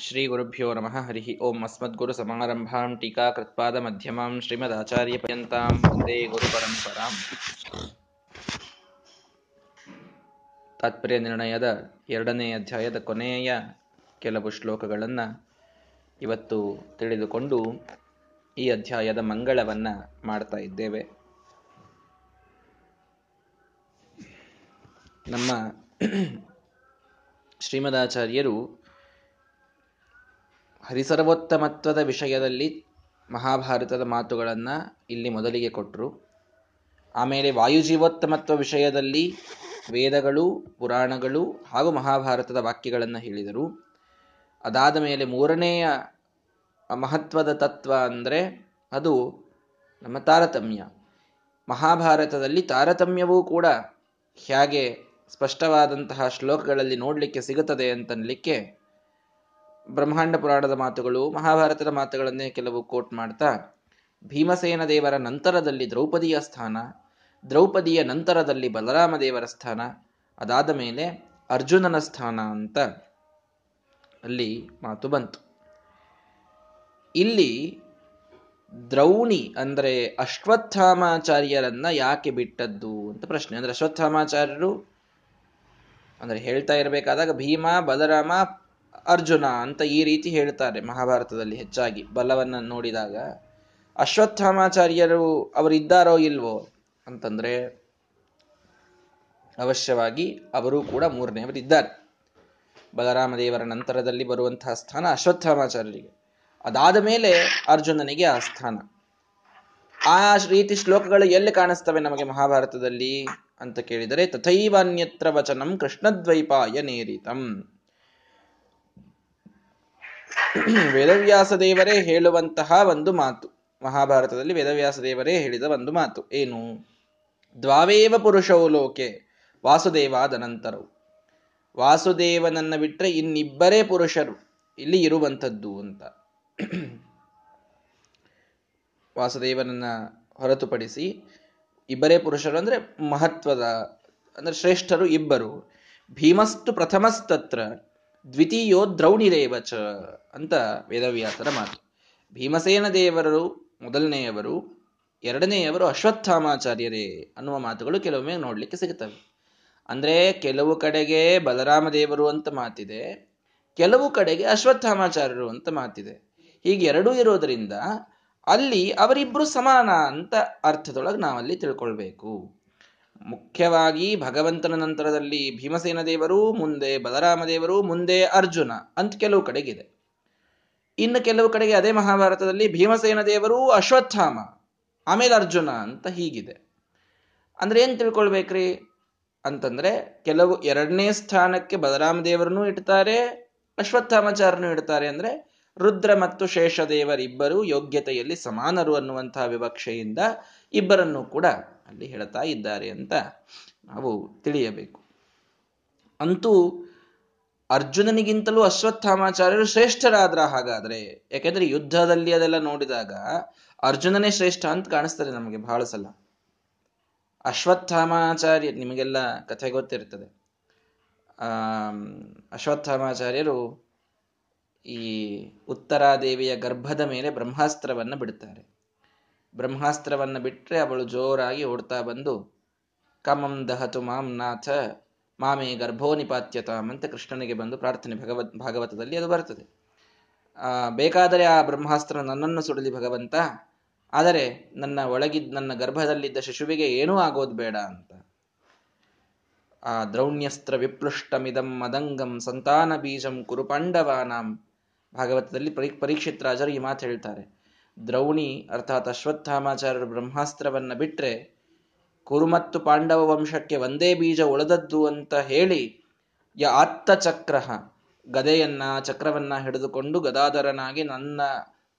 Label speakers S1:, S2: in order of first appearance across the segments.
S1: ಶ್ರೀ ಗುರುಭ್ಯೋ ನಮಃ. ಹರಿ ಓಂ ಅಸ್ಮದ್ಗುರು ಸಮಾರಂಭಾಂ ಟೀಕಾಕೃತ್ಪಾದ ಮಧ್ಯಮಾಂ ಶ್ರೀಮದಾಚಾರ್ಯ ಪರ್ಯಂತಾಂ ವಂದೇ ಗುರು ಪರಂಪರಾಂ. ತಾತ್ಪರ್ಯ ನಿರ್ಣಯದ ಎರಡನೇ ಅಧ್ಯಾಯದ ಕೊನೆಯ ಕೆಲವು ಶ್ಲೋಕಗಳನ್ನು ಇವತ್ತು ತಿಳಿದುಕೊಂಡು ಈ ಅಧ್ಯಾಯದ ಮಂಗಳವನ್ನ ಮಾಡ್ತಾ ಇದ್ದೇವೆ. ನಮ್ಮ ಶ್ರೀಮದಾಚಾರ್ಯರು ಹರಿಸರ್ವೋತ್ತಮತ್ವದ ವಿಷಯದಲ್ಲಿ ಮಹಾಭಾರತದ ಮಾತುಗಳನ್ನು ಇಲ್ಲಿ ಮೊದಲಿಗೆ ಕೊಟ್ಟರು ಆಮೇಲೆ ವಾಯುಜೀವೋತ್ತಮತ್ವ ವಿಷಯದಲ್ಲಿ ವೇದಗಳು, ಪುರಾಣಗಳು ಹಾಗೂ ಮಹಾಭಾರತದ ವಾಕ್ಯಗಳನ್ನು ಹೇಳಿದರು. ಅದಾದ ಮೇಲೆ ಮೂರನೆಯ ಮಹತ್ವದ ತತ್ವ ಅಂದರೆ ಅದು ನಮ್ಮ ತಾರತಮ್ಯ. ಮಹಾಭಾರತದಲ್ಲಿ ತಾರತಮ್ಯವೂ ಕೂಡ ಹೇಗೆ ಸ್ಪಷ್ಟವಾದಂತಹ ಶ್ಲೋಕಗಳಲ್ಲಿ ನೋಡಲಿಕ್ಕೆ ಸಿಗುತ್ತದೆ ಅಂತನ್ಲಿಕ್ಕೆ ಬ್ರಹ್ಮಾಂಡ ಪುರಾಣದ ಮಾತುಗಳು, ಮಹಾಭಾರತದ ಮಾತುಗಳನ್ನೇ ಕೆಲವು ಕೋಟ್ ಮಾಡ್ತಾ, ಭೀಮಸೇನ ದೇವರ ನಂತರದಲ್ಲಿ ದ್ರೌಪದಿಯ ಸ್ಥಾನ, ದ್ರೌಪದಿಯ ನಂತರದಲ್ಲಿ ಬಲರಾಮ ದೇವರ ಸ್ಥಾನ, ಅದಾದ ಮೇಲೆ ಅರ್ಜುನನ ಸ್ಥಾನ ಅಂತ ಅಲ್ಲಿ ಮಾತು ಬಂತು. ಇಲ್ಲಿ ದ್ರೌಣಿ ಅಂದ್ರೆ ಅಶ್ವತ್ಥಾಮಾಚಾರ್ಯರನ್ನ ಯಾಕೆ ಬಿಟ್ಟದ್ದು ಅಂತ ಪ್ರಶ್ನೆ. ಅಂದ್ರೆ ಅಶ್ವತ್ಥಾಮಾಚಾರ್ಯರು ಅಂದ್ರೆ ಹೇಳ್ತಾ ಇರಬೇಕಾದಾಗ ಭೀಮ, ಬಲರಾಮ ಅರ್ಜುನ ಅಂತ ಈ ರೀತಿ ಹೇಳ್ತಾರೆ ಮಹಾಭಾರತದಲ್ಲಿ ಹೆಚ್ಚಾಗಿ. ಬಲವನ್ನ ನೋಡಿದಾಗ, ಅಶ್ವತ್ಥಾಮಾಚಾರ್ಯರು ಅವರಿದ್ದಾರೋ ಇಲ್ವೋ ಅಂತಂದ್ರೆ, ಅವಶ್ಯವಾಗಿ ಅವರು ಕೂಡ ಮೂರನೆಯವರಿದ್ದಾರೆ ಬಲರಾಮ ದೇವರ ನಂತರದಲ್ಲಿ ಬರುವಂತಹ ಸ್ಥಾನ ಅಶ್ವತ್ಥಾಮಾಚಾರ್ಯರಿಗೆ. ಅದಾದ ಮೇಲೆ ಅರ್ಜುನನಿಗೆ ಆ ಸ್ಥಾನ. ಆ ರೀತಿ ಶ್ಲೋಕಗಳು ಎಲ್ಲಿ ಕಾಣಿಸ್ತವೆ ನಮಗೆ ಮಹಾಭಾರತದಲ್ಲಿ ಅಂತ ಕೇಳಿದರೆ ತಥೈವಾನ್ಯತ್ರ ವಚನಂ ಕೃಷ್ಣದ್ವೈಪಾಯ ನೇರಿತಂ. ವೇದವ್ಯಾಸ ದೇವರೇ ಹೇಳುವಂತಹ ಒಂದು ಮಾತು. ಮಹಾಭಾರತದಲ್ಲಿ ವೇದವ್ಯಾಸ ದೇವರೇ ಹೇಳಿದ ಒಂದು ಮಾತು. ಏನು? ದ್ವಾವೇವ ಪುರುಷೌ ಲೋಕೆ, ವಾಸುದೇವಾದ ನಂತರವು. ವಾಸುದೇವನನ್ನ ಬಿಟ್ರೆ ಇನ್ನಿಬ್ಬರೇ ಪುರುಷರು ಇಲ್ಲಿ ಇರುವಂಥದ್ದು ಅಂತ. ವಾಸುದೇವನನ್ನ ಹೊರತುಪಡಿಸಿ ಇಬ್ಬರೇ ಪುರುಷರು ಅಂದ್ರೆ ಮಹತ್ವದ ಅಂದ್ರೆ ಶ್ರೇಷ್ಠರು ಇಬ್ಬರು. ಭೀಮಸ್ತು ಪ್ರಥಮಸ್ತತ್ರ ದ್ವಿತೀಯೋ ದ್ರೌಣಿರೇವಚ ಅಂತ ವೇದವ್ಯಾಸರ ಮಾತು. ಭೀಮಸೇನ ದೇವರು ಮೊದಲನೆಯವರು, ಎರಡನೆಯವರು ಅಶ್ವತ್ಥಾಮಾಚಾರ್ಯರೇ ಅನ್ನುವ ಮಾತುಗಳು ಕೆಲವೊಮ್ಮೆ ನೋಡ್ಲಿಕ್ಕೆ ಸಿಗುತ್ತವೆ. ಅಂದ್ರೆ ಕೆಲವು ಕಡೆಗೆ ಬಲರಾಮ ದೇವರು ಅಂತ ಮಾತಿದೆ, ಕೆಲವು ಕಡೆಗೆ ಅಶ್ವತ್ಥಾಮಾಚಾರ್ಯರು ಅಂತ ಮಾತಿದೆ. ಹೀಗೆ ಎರಡೂ ಇರೋದರಿಂದ ಅಲ್ಲಿ ಅವರಿಬ್ರು ಸಮಾನ ಅಂತ ಅರ್ಥದೊಳಗೆ ನಾವಲ್ಲಿ ತಿಳ್ಕೊಳ್ಬೇಕು. ಮುಖ್ಯವಾಗಿ ಭಗವಂತನ ನಂತರದಲ್ಲಿ ಭೀಮಸೇನ ದೇವರು, ಮುಂದೆ ಬಲರಾಮ ದೇವರು, ಮುಂದೆ ಅರ್ಜುನ ಅಂತ ಕೆಲವು ಕಡೆಗಿದೆ. ಇನ್ನು ಕೆಲವು ಕಡೆಗೆ ಅದೇ ಮಹಾಭಾರತದಲ್ಲಿ ಭೀಮಸೇನ ದೇವರು ಅಶ್ವತ್ಥಾಮ, ಆಮೇಲೆ ಅರ್ಜುನ ಅಂತ ಹೀಗಿದೆ. ಅಂದ್ರೆ ಏನ್ ತಿಳ್ಕೊಳ್ಬೇಕ್ರಿ? ಅಂತಂದ್ರೆ ಕೆಲವು ಎರಡನೇ ಸ್ಥಾನಕ್ಕೆ ಬಲರಾಮ ದೇವರನ್ನು ಇಡ್ತಾರೆ ಅಶ್ವತ್ಥಾಮಾಚಾರನು ಇಡ್ತಾರೆ ಅಂದ್ರೆ ರುದ್ರ ಮತ್ತು ಶೇಷದೇವರಿಬ್ಬರು ಯೋಗ್ಯತೆಯಲ್ಲಿ ಸಮಾನರು ಅನ್ನುವಂತಹ ವಿವಕ್ಷೆಯಿಂದ ಇಬ್ಬರನ್ನು ಕೂಡ ಅಲ್ಲಿ ಹೇಳ್ತಾ ಇದ್ದಾರೆ ಅಂತ ನಾವು ತಿಳಿಯಬೇಕು. ಅಂತೂ ಅರ್ಜುನನಿಗಿಂತಲೂ ಅಶ್ವತ್ಥಾಮಾಚಾರ್ಯರು ಶ್ರೇಷ್ಠರಾದ್ರ ಹಾಗಾದ್ರೆ, ಯಾಕೆಂದ್ರೆ ಯುದ್ಧದಲ್ಲಿ ಅದೆಲ್ಲ ನೋಡಿದಾಗ ಅರ್ಜುನನೇ ಶ್ರೇಷ್ಠ ಅಂತ ಕಾಣಿಸ್ತದೆ ನಮಗೆ ಬಹಳ ಸಲ. ಅಶ್ವತ್ಥಾಮಾಚಾರ್ಯ, ನಿಮಗೆಲ್ಲ ಕಥೆ ಗೊತ್ತಿರ್ತದೆ. ಅಶ್ವತ್ಥಾಮಾಚಾರ್ಯರು ಈ ಉತ್ತರಾದೇವಿಯ ಗರ್ಭದ ಮೇಲೆ ಬ್ರಹ್ಮಾಸ್ತ್ರವನ್ನು ಬಿಡ್ತಾರೆ. ಬ್ರಹ್ಮಾಸ್ತ್ರವನ್ನು ಬಿಟ್ಟರೆ ಅವಳು ಜೋರಾಗಿ ಓಡ್ತಾ ಬಂದು, ಕಮಂ ದಹತು ಮಾಂ ನಾಥ, ಮಾಮೇ ಗರ್ಭೋ ನಿಪಾತ್ಯತಾಂ ಅಂತ ಕೃಷ್ಣನಿಗೆ ಬಂದು ಪ್ರಾರ್ಥನೆ ಭಗವತ್ ಭಾಗವತದಲ್ಲಿ ಅದು ಬರ್ತದೆ. ಬೇಕಾದರೆ ಆ ಬ್ರಹ್ಮಾಸ್ತ್ರ ನನ್ನನ್ನು ಸುಡಲಿ ಭಗವಂತ, ಆದರೆ ನನ್ನ ಒಳಗಿದ್ದ ನನ್ನ ಗರ್ಭದಲ್ಲಿದ್ದ ಶಿಶುವಿಗೆ ಏನೂ ಆಗೋದು ಬೇಡ ಅಂತ. ಆ ದ್ರೌಣ್ಯಸ್ತ್ರ ವಿಪ್ಲುಷ್ಟಮಿದಂ ಮದಂಗಂ ಸಂತಾನ ಬೀಜಂ ಕುರುಪಾಂಡವಾನಾಂ ಭಾಗವತದಲ್ಲಿ ಪರಿ, ಪರೀಕ್ಷಿತ್ ರಾಜರು ಈ ಮಾತು ಹೇಳ್ತಾರೆ. ದ್ರೌಣಿ ಅರ್ಥಾತ್ ಅಶ್ವತ್ಥಾಮಾಚಾರ್ಯರು ಬ್ರಹ್ಮಾಸ್ತ್ರವನ್ನ ಬಿಟ್ಟರೆ ಕುರು ಮತ್ತು ಪಾಂಡವ ವಂಶಕ್ಕೆ ಒಂದೇ ಬೀಜ ಉಳಿದದ್ದು ಅಂತ ಹೇಳಿ ಯ ಆತ್ತ ಚಕ್ರ ಗದೆಯನ್ನ, ಚಕ್ರವನ್ನ ಹಿಡಿದುಕೊಂಡು ಗದಾಧರನಾಗಿ ನನ್ನ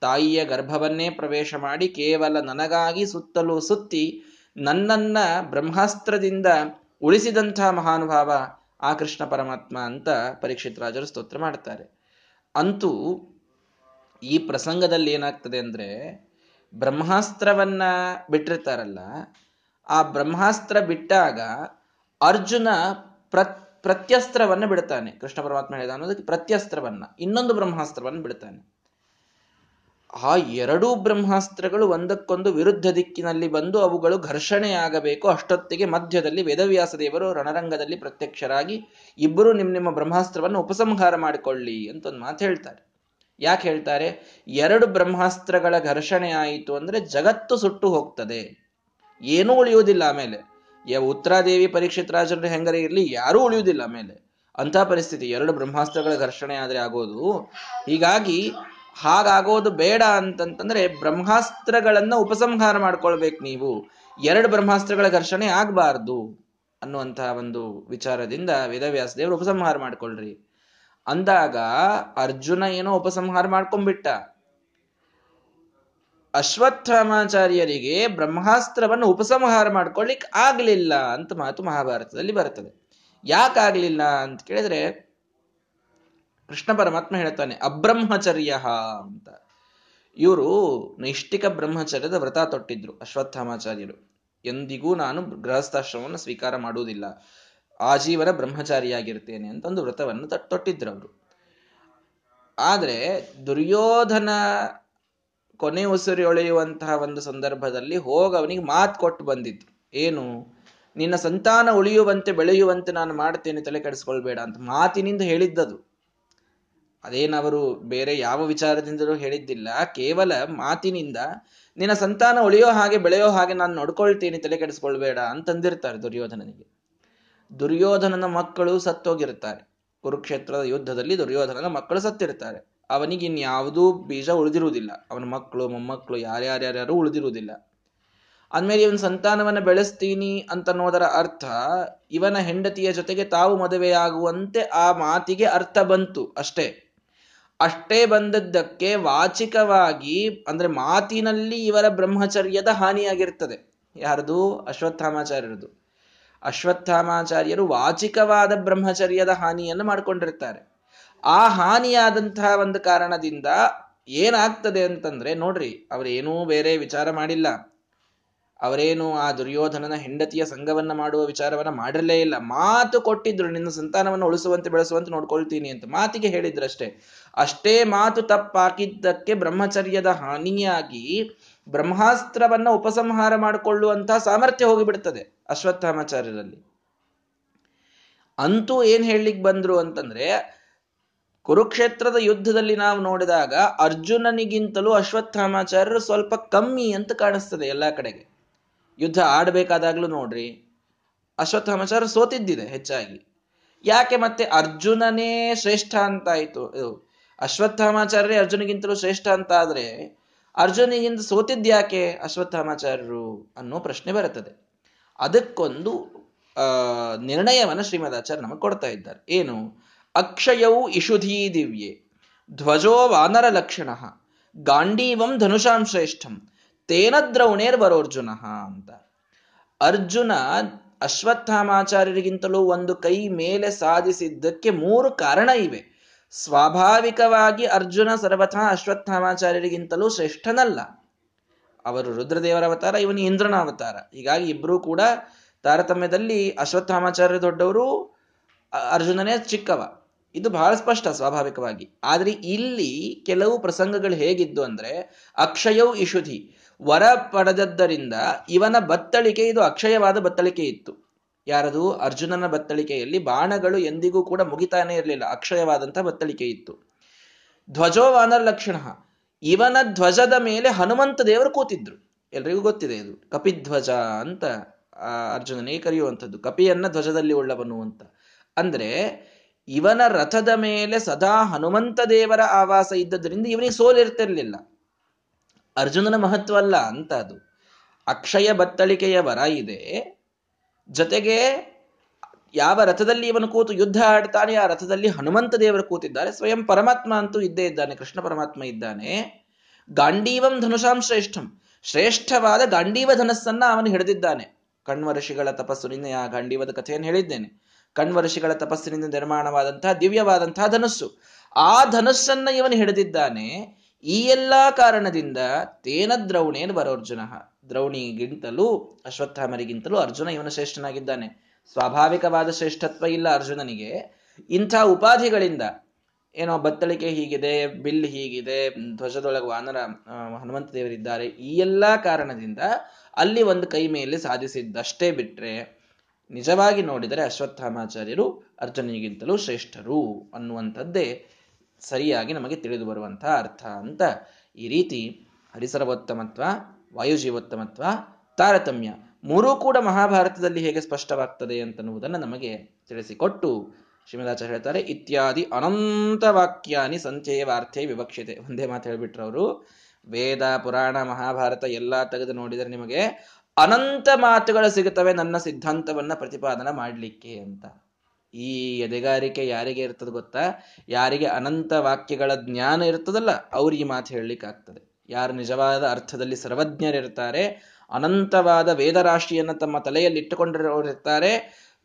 S1: ತಾಯಿಯ ಗರ್ಭವನ್ನೇ ಪ್ರವೇಶ ಮಾಡಿ ಕೇವಲ ನನಗಾಗಿ ಸುತ್ತಲೂ ಸುತ್ತಿ ನನ್ನನ್ನ ಬ್ರಹ್ಮಾಸ್ತ್ರದಿಂದ ಉಳಿಸಿದಂಥ ಮಹಾನುಭಾವ ಆ ಕೃಷ್ಣ ಪರಮಾತ್ಮ ಅಂತ ಪರೀಕ್ಷಿತ್ ರಾಜರು ಸ್ತೋತ್ರ ಮಾಡ್ತಾರೆ. ಅಂತೂ ಈ ಪ್ರಸಂಗದಲ್ಲಿ ಏನಾಗ್ತದೆ ಅಂದರೆ ಬ್ರಹ್ಮಾಸ್ತ್ರವನ್ನ ಬಿಟ್ಟಿರ್ತಾರಲ್ಲ, ಆ ಬ್ರಹ್ಮಾಸ್ತ್ರ ಬಿಟ್ಟಾಗ ಅರ್ಜುನ ಪ್ರತ್ ಪ್ರತ್ಯಸ್ತ್ರವನ್ನು ಬಿಡ್ತಾನೆ. ಕೃಷ್ಣ ಪರಮಾತ್ಮ ಹೇಳಿದ ಅನ್ನೋದಕ್ಕೆ ಪ್ರತ್ಯಸ್ತ್ರವನ್ನ, ಇನ್ನೊಂದು ಬ್ರಹ್ಮಾಸ್ತ್ರವನ್ನು ಬಿಡ್ತಾನೆ. ಆ ಎರಡೂ ಬ್ರಹ್ಮಾಸ್ತ್ರಗಳು ಒಂದಕ್ಕೊಂದು ವಿರುದ್ಧ ದಿಕ್ಕಿನಲ್ಲಿ ಬಂದು ಅವುಗಳು ಘರ್ಷಣೆಯಾಗಬೇಕು. ಅಷ್ಟೊತ್ತಿಗೆ ಮಧ್ಯದಲ್ಲಿ ವೇದವ್ಯಾಸ ದೇವರು ರಣರಂಗದಲ್ಲಿ ಪ್ರತ್ಯಕ್ಷರಾಗಿ, ಇಬ್ಬರು ನಿಮ್ಮ ನಿಮ್ಮ ಬ್ರಹ್ಮಾಸ್ತ್ರವನ್ನು ಉಪಸಂಹಾರ ಮಾಡಿಕೊಳ್ಳಿ ಅಂತ ಒಂದು ಮಾತು ಹೇಳ್ತಾರೆ. ಯಾಕೆ ಹೇಳ್ತಾರೆ? ಎರಡು ಬ್ರಹ್ಮಾಸ್ತ್ರಗಳ ಘರ್ಷಣೆ ಆಯಿತು ಅಂದ್ರೆ ಜಗತ್ತು ಸುಟ್ಟು ಹೋಗ್ತದೆ. ಏನೂ ಉಳಿಯುವುದಿಲ್ಲ ಆಮೇಲೆ. ಉತ್ತರಾದೇವಿ ಪರೀಕ್ಷಿತ್ ರಾಜರು ಹೆಂಗರೇ ಇರಲಿ, ಯಾರೂ ಉಳಿಯುವುದಿಲ್ಲ ಆಮೇಲೆ. ಅಂತ ಪರಿಸ್ಥಿತಿ. ಎರಡು ಬ್ರಹ್ಮಾಸ್ತ್ರಗಳ ಘರ್ಷಣೆ ಆದ್ರೆ ಆಗೋದು. ಹೀಗಾಗಿ ಹಾಗಾಗೋದು ಬೇಡ ಅಂತಂತಂದ್ರೆ ಬ್ರಹ್ಮಾಸ್ತ್ರಗಳನ್ನ ಉಪಸಂಹಾರ ಮಾಡ್ಕೊಳ್ಬೇಕು ನೀವು. ಎರಡು ಬ್ರಹ್ಮಾಸ್ತ್ರಗಳ ಘರ್ಷಣೆ ಆಗಬಾರ್ದು ಅನ್ನುವಂತಹ ಒಂದು ವಿಚಾರದಿಂದ ವೇದವ್ಯಾಸ ದೇವರು ಉಪಸಂಹಾರ ಮಾಡ್ಕೊಳ್ರಿ. ಅಂದಾಗ ಅರ್ಜುನ ಏನೋ ಉಪಸಂಹಾರ ಮಾಡ್ಕೊಂಡ್ಬಿಟ್ಟ. ಅಶ್ವತ್ಥಾಮಾಚಾರ್ಯರಿಗೆ ಬ್ರಹ್ಮಾಸ್ತ್ರವನ್ನು ಉಪಸಂಹಾರ ಮಾಡ್ಕೊಳ್ಳಿಕ್ ಆಗ್ಲಿಲ್ಲ ಅಂತ ಮಾತು ಮಹಾಭಾರತದಲ್ಲಿ ಬರ್ತದೆ. ಯಾಕಾಗ್ಲಿಲ್ಲ ಅಂತ ಕೇಳಿದ್ರೆ ಕೃಷ್ಣ ಪರಮಾತ್ಮ ಹೇಳ್ತಾನೆ, ಅಬ್ರಹ್ಮಚರ್ಯ ಅಂತ. ಇವರು ನೈಷ್ಠಿಕ ಬ್ರಹ್ಮಚರ್ಯದ ವ್ರತ ತೊಟ್ಟಿದ್ರು ಅಶ್ವತ್ಥಾಮಾಚಾರ್ಯರು. ಎಂದಿಗೂ ನಾನು ಗೃಹಸ್ಥಾಶ್ರಮವನ್ನು ಸ್ವೀಕಾರ ಮಾಡುವುದಿಲ್ಲ. ಆಜೀವನ ಬ್ರಹ್ಮಚಾರಿಯಾಗಿರ್ತೇನೆ ಅಂತ ಒಂದು ವ್ರತವನ್ನು ತೊಟ್ಟಿದ್ರು ಅವರು. ಆದ್ರೆ ದುರ್ಯೋಧನ ಕೊನೆ ಉಸಿರಿ ಒಳೆಯುವಂತಹ ಒಂದು ಸಂದರ್ಭದಲ್ಲಿ ಹೋಗ ಅವನಿಗೆ ಮಾತು ಕೊಟ್ಟು ಬಂದಿದ್ರು. ಏನು, ನಿನ್ನ ಸಂತಾನ ಉಳಿಯುವಂತೆ ಬೆಳೆಯುವಂತೆ ನಾನು ಮಾಡ್ತೇನೆ, ತಲೆ ಕೆಡಿಸ್ಕೊಳ್ಬೇಡ ಅಂತ ಮಾತಿನಿಂದ ಹೇಳಿದ್ದದು. ಅದೇನವರು ಬೇರೆ ಯಾವ ವಿಚಾರದಿಂದಲೂ ಹೇಳಿದ್ದಿಲ್ಲ. ಕೇವಲ ಮಾತಿನಿಂದ, ನಿನ್ನ ಸಂತಾನ ಉಳಿಯೋ ಹಾಗೆ ಬೆಳೆಯೋ ಹಾಗೆ ನಾನು ನೋಡ್ಕೊಳ್ತೀನಿ, ತಲೆ ಕೆಡಿಸ್ಕೊಳ್ಬೇಡ ಅಂತಂದಿರ್ತಾರೆ ದುರ್ಯೋಧನನಿಗೆ. ದುರ್ಯೋಧನನ ಮಕ್ಕಳು ಸತ್ತೋಗಿರ್ತಾರೆ ಕುರುಕ್ಷೇತ್ರದ ಯುದ್ಧದಲ್ಲಿ ದುರ್ಯೋಧನನ ಮಕ್ಕಳು ಸತ್ತಿರ್ತಾರೆ. ಅವನಿಗೆ ಇನ್ಯಾವುದೂ ಬೀಜ ಉಳಿದಿರುವುದಿಲ್ಲ. ಅವನ ಮಕ್ಕಳು, ಮೊಮ್ಮಕ್ಕಳು ಯಾರ್ಯಾರ್ಯಾರು ಉಳಿದಿರುವುದಿಲ್ಲ. ಅಂದಮೇಲೆ ಇವನ್ ಸಂತಾನವನ್ನ ಬೆಳೆಸ್ತೀನಿ ಅಂತನ್ನೋದರ ಅರ್ಥ, ಇವನ ಹೆಂಡತಿಯ ಜೊತೆಗೆ ತಾವು ಮದುವೆಯಾಗುವಂತೆ ಆ ಮಾತಿಗೆ ಅರ್ಥ ಬಂತು ಅಷ್ಟೇ. ಅಷ್ಟೇ ಬಂದದ್ದಕ್ಕೆ ವಾಚಿಕವಾಗಿ, ಅಂದ್ರೆ ಮಾತಿನಲ್ಲಿ ಇವರ ಬ್ರಹ್ಮಚರ್ಯದ ಹಾನಿಯಾಗಿರ್ತದೆ. ಯಾರದು? ಅಶ್ವತ್ಥಾಮಾಚಾರ್ಯರದು. ಅಶ್ವತ್ಥಾಮಾಚಾರ್ಯರು ವಾಚಿಕವಾದ ಬ್ರಹ್ಮಚರ್ಯದ ಹಾನಿಯನ್ನು ಮಾಡಿಕೊಂಡಿರ್ತಾರೆ. ಆ ಹಾನಿಯಾದಂತಹ ಒಂದು ಕಾರಣದಿಂದ ಏನಾಗ್ತದೆ ಅಂತಂದ್ರೆ, ನೋಡ್ರಿ ಅವ್ರೇನೂ ಬೇರೆ ವಿಚಾರ ಮಾಡಿಲ್ಲ. ಅವರೇನು ಆ ದುರ್ಯೋಧನನ ಹೆಂಡತಿಯ ಸಂಘವನ್ನ ಮಾಡುವ ವಿಚಾರವನ್ನ ಮಾಡಿರಲೇ ಇಲ್ಲ. ಮಾತು ಕೊಟ್ಟಿದ್ರು, ನಿನ್ನ ಸಂತಾನವನ್ನು ಉಳಿಸುವಂತೆ, ಬೆಳೆಸುವಂತೆ ನೋಡ್ಕೊಳ್ತೀನಿ ಅಂತ ಮಾತಿಗೆ ಹೇಳಿದ್ರಷ್ಟೇ. ಅಷ್ಟೇ ಮಾತು ತಪ್ಪಾಕಿದ್ದಕ್ಕೆ ಬ್ರಹ್ಮಚರ್ಯದ ಹಾನಿಯಾಗಿ ಬ್ರಹ್ಮಾಸ್ತ್ರವನ್ನ ಉಪಸಂಹಾರ ಮಾಡಿಕೊಳ್ಳುವಂತಹ ಸಾಮರ್ಥ್ಯ ಹೋಗಿಬಿಡ್ತದೆ ಅಶ್ವತ್ಥಾಮಾಚಾರ್ಯರಲ್ಲಿ. ಅಂತೂ ಏನ್ ಹೇಳಲಿಕ್ಕೆ ಬಂದ್ರು ಅಂತಂದ್ರೆ, ಕುರುಕ್ಷೇತ್ರದ ಯುದ್ಧದಲ್ಲಿ ನಾವು ನೋಡಿದಾಗ ಅರ್ಜುನನಿಗಿಂತಲೂ ಅಶ್ವತ್ಥಾಮಾಚಾರ್ಯರು ಸ್ವಲ್ಪ ಕಮ್ಮಿ ಅಂತ ಕಾಣಿಸ್ತದೆ ಎಲ್ಲಾ ಕಡೆಗೆ. ಯುದ್ಧ ಆಡಬೇಕಾದಾಗಲೂ ನೋಡ್ರಿ ಅಶ್ವತ್ಥಾಮಾಚಾರ ಸೋತಿದ್ದಿದೆ ಹೆಚ್ಚಾಗಿ. ಯಾಕೆ ಮತ್ತೆ ಅರ್ಜುನನೇ ಶ್ರೇಷ್ಠ ಅಂತಾಯ್ತು? ಅಶ್ವತ್ಥಾಮಾಚಾರ್ಯ ಅರ್ಜುನಿಗಿಂತಲೂ ಶ್ರೇಷ್ಠ ಅಂತ ಆದ್ರೆ ಅರ್ಜುನಿಗಿಂತ ಸೋತಿದ್ಯಾಕೆ ಅಶ್ವತ್ಥಾಮಾಚಾರ್ಯರು ಅನ್ನೋ ಪ್ರಶ್ನೆ ಬರುತ್ತದೆ. ಅದಕ್ಕೊಂದು ನಿರ್ಣಯವನ್ನ ಶ್ರೀಮದಾಚಾರ್ಯ ನಮಗೆ ಕೊಡ್ತಾ ಇದ್ದಾರೆ. ಏನು? ಅಕ್ಷಯವು ಇಷುಧೀ ದಿವ್ಯೆ ಧ್ವಜೋ ವಾನರ ಲಕ್ಷಣ ಗಾಂಡೀವಂ ಧನುಷಾಂ ಶ್ರೇಷ್ಠಂ ತೇನ ಬರೋರ್ಜುನ ಅಂತ. ಅರ್ಜುನ ಅಶ್ವತ್ಥಾಮಾಚಾರ್ಯರಿಗಿಂತಲೂ ಒಂದು ಕೈ ಮೇಲೆ ಸಾಧಿಸಿದ್ದಕ್ಕೆ ಮೂರು ಕಾರಣ ಇವೆ. ಸ್ವಾಭಾವಿಕವಾಗಿ ಅರ್ಜುನ ಸರ್ವಥಾ ಅಶ್ವತ್ಥಾಮಾಚಾರ್ಯರಿಗಿಂತಲೂ ಶ್ರೇಷ್ಠನಲ್ಲ. ಅವರು ರುದ್ರದೇವರ ಅವತಾರ, ಇವನು ಇಂದ್ರನ ಅವತಾರ. ಹೀಗಾಗಿ ಇಬ್ಬರೂ ಕೂಡ ತಾರತಮ್ಯದಲ್ಲಿ ಅಶ್ವತ್ಥಾಮಾಚಾರ್ಯ ದೊಡ್ಡವರು, ಅರ್ಜುನನೇ ಚಿಕ್ಕವ. ಇದು ಬಹಳ ಸ್ಪಷ್ಟ ಸ್ವಾಭಾವಿಕವಾಗಿ. ಆದ್ರೆ ಇಲ್ಲಿ ಕೆಲವು ಪ್ರಸಂಗಗಳು ಹೇಗಿದ್ದು ಅಂದ್ರೆ ಅಕ್ಷಯೌ ಇಷುಧಿ ವರ ಪಡೆದದ್ದರಿಂದ ಇವನ ಬತ್ತಳಿಕೆ, ಇದು ಅಕ್ಷಯವಾದ ಬತ್ತಳಿಕೆ ಇತ್ತು. ಯಾರದು? ಅರ್ಜುನನ ಬತ್ತಳಿಕೆಯಲ್ಲಿ ಬಾಣಗಳು ಎಂದಿಗೂ ಕೂಡ ಮುಗಿತಾನೇ ಇರಲಿಲ್ಲ. ಅಕ್ಷಯವಾದಂತಹ ಬತ್ತಳಿಕೆ ಇತ್ತು. ಧ್ವಜೋ ವಾನರ ಲಕ್ಷಣ. ಇವನ ಧ್ವಜದ ಮೇಲೆ ಹನುಮಂತ ದೇವರು ಕೂತಿದ್ರು. ಎಲ್ರಿಗೂ ಗೊತ್ತಿದೆ ಇದು. ಕಪಿಧ್ವಜ ಅಂತ ಅರ್ಜುನನಿಗೆ ಕರೆಯುವಂಥದ್ದು. ಕಪಿಯನ್ನ ಧ್ವಜದಲ್ಲಿ ಉಳ್ಳವನು ಅಂತ. ಅಂದ್ರೆ, ಇವನ ರಥದ ಮೇಲೆ ಸದಾ ಹನುಮಂತ ದೇವರ ಆವಾಸ ಇದ್ದದ್ರಿಂದ ಇವನಿಗೆ ಸೋಲಿರ್ತಿರ್ಲಿಲ್ಲ. ಅರ್ಜುನನ ಮಹತ್ವ ಅಲ್ಲ ಅಂತ ಅದು. ಅಕ್ಷಯ ಬತ್ತಳಿಕೆಯ ವರ ಇದೆ. ಜೊತೆಗೆ ಯಾವ ರಥದಲ್ಲಿ ಇವನು ಕೂತು ಯುದ್ಧ ಆಡ್ತಾನೆ, ಆ ರಥದಲ್ಲಿ ಹನುಮಂತ ದೇವರು ಕೂತಿದ್ದಾರೆ. ಸ್ವಯಂ ಪರಮಾತ್ಮ ಅಂತೂ ಇದ್ದೇ ಇದ್ದಾನೆ, ಕೃಷ್ಣ ಪರಮಾತ್ಮ ಇದ್ದಾನೆ. ಗಾಂಡೀವಂ ಧನುಷಾಂ ಶ್ರೇಷ್ಠಂ. ಶ್ರೇಷ್ಠವಾದ ಗಾಂಡೀವ ಧನಸ್ಸನ್ನ ಅವನು ಹಿಡಿದಿದ್ದಾನೆ. ಕಣ್ವ ಋಷಿಗಳ ತಪಸ್ಸು ನಿನ್ನೆ ಆ ಗಾಂಡೀವದ ಕಥೆಯನ್ನು ಹೇಳಿದ್ದೇನೆ. ಕಣ್ವ ಋಷಿಗಳ ತಪಸ್ಸಿನಿಂದ ನಿರ್ಮಾಣವಾದಂತಹ ದಿವ್ಯವಾದಂತಹ ಧನಸ್ಸು. ಆ ಧನಸ್ಸನ್ನ ಇವನು ಹಿಡಿದಿದ್ದಾನೆ. ಈ ಎಲ್ಲಾ ಕಾರಣದಿಂದ ತೇನ ದ್ರೌಣೇನು ಬರೋರ್ಜುನ ದ್ರೌಣಿಗಿಂತಲೂ, ಅಶ್ವತ್ಥಾಮರಿಗಿಂತಲೂ ಅರ್ಜುನ ಇವನ ಶ್ರೇಷ್ಠನಾಗಿದ್ದಾನೆ. ಸ್ವಾಭಾವಿಕವಾದ ಶ್ರೇಷ್ಠತ್ವ ಇಲ್ಲ ಅರ್ಜುನನಿಗೆ. ಇಂಥ ಉಪಾಧಿಗಳಿಂದ, ಏನೋ ಬತ್ತಳಿಕೆ ಹೀಗಿದೆ, ಬಿಲ್ ಹೀಗಿದೆ, ಧ್ವಜದೊಳಗೆ ವಾನರ ಹನುಮಂತ ದೇವರಿದ್ದಾರೆ. ಈ ಎಲ್ಲಾ ಕಾರಣದಿಂದ ಅಲ್ಲಿ ಒಂದು ಕೈ ಮೇಲೆ ಸಾಧಿಸಿದ್ದಷ್ಟೇ ಬಿಟ್ರೆ, ನಿಜವಾಗಿ ನೋಡಿದರೆ ಅಶ್ವತ್ಥಾಮಾಚಾರ್ಯರು ಅರ್ಜುನಿಗಿಂತಲೂ ಶ್ರೇಷ್ಠರು ಅನ್ನುವಂಥದ್ದೇ ಸರಿಯಾಗಿ ನಮಗೆ ತಿಳಿದು ಬರುವಂಥ ಅರ್ಥ ಅಂತ ಈ ರೀತಿ ಹರಿಸರ್ವೋತ್ತಮತ್ವ ವಾಯುಜೀವೋತ್ತಮತ್ವ, ತಾರತಮ್ಯ ಮೂರೂ ಕೂಡ ಮಹಾಭಾರತದಲ್ಲಿ ಹೇಗೆ ಸ್ಪಷ್ಟವಾಗ್ತದೆ ಅಂತನ್ನುವುದನ್ನು ನಮಗೆ ತಿಳಿಸಿಕೊಟ್ಟು ಶ್ರೀಮದಾಚಾರ್ಯ ಹೇಳ್ತಾರೆ, ಇತ್ಯಾದಿ ಅನಂತ ವಾಕ್ಯಾನಿ ಸಂಚಯವಾರ್ಥೆ ವಿವಕ್ಷತೆ ಒಂದೇ ಮಾತು ಹೇಳ್ಬಿಟ್ರು ಅವರು. ವೇದ, ಪುರಾಣ, ಮಹಾಭಾರತ ಎಲ್ಲ ತೆಗೆದು ನೋಡಿದರೆ ನಿಮಗೆ ಅನಂತ ಮಾತುಗಳು ಸಿಗುತ್ತವೆ ನನ್ನ ಸಿದ್ಧಾಂತವನ್ನ ಪ್ರತಿಪಾದನೆ ಮಾಡಲಿಕ್ಕೆ ಅಂತ. ಈ ಎದೆಗಾರಿಕೆ ಯಾರಿಗೆ ಇರ್ತದೆ ಗೊತ್ತಾ? ಯಾರಿಗೆ ಅನಂತ ವಾಕ್ಯಗಳ ಜ್ಞಾನ ಇರ್ತದಲ್ಲ ಅವ್ರಿಗೆ ಈ ಮಾತು ಹೇಳಲಿಕ್ಕೆ ಆಗ್ತದೆ ಯಾರು ನಿಜವಾದ ಅರ್ಥದಲ್ಲಿ ಸರ್ವಜ್ಞರಿರ್ತಾರೆ, ಅನಂತವಾದ ವೇದರಾಶಿಯನ್ನು ತಮ್ಮ ತಲೆಯಲ್ಲಿ ಇಟ್ಟುಕೊಂಡಿರೋರಿರ್ತಾರೆ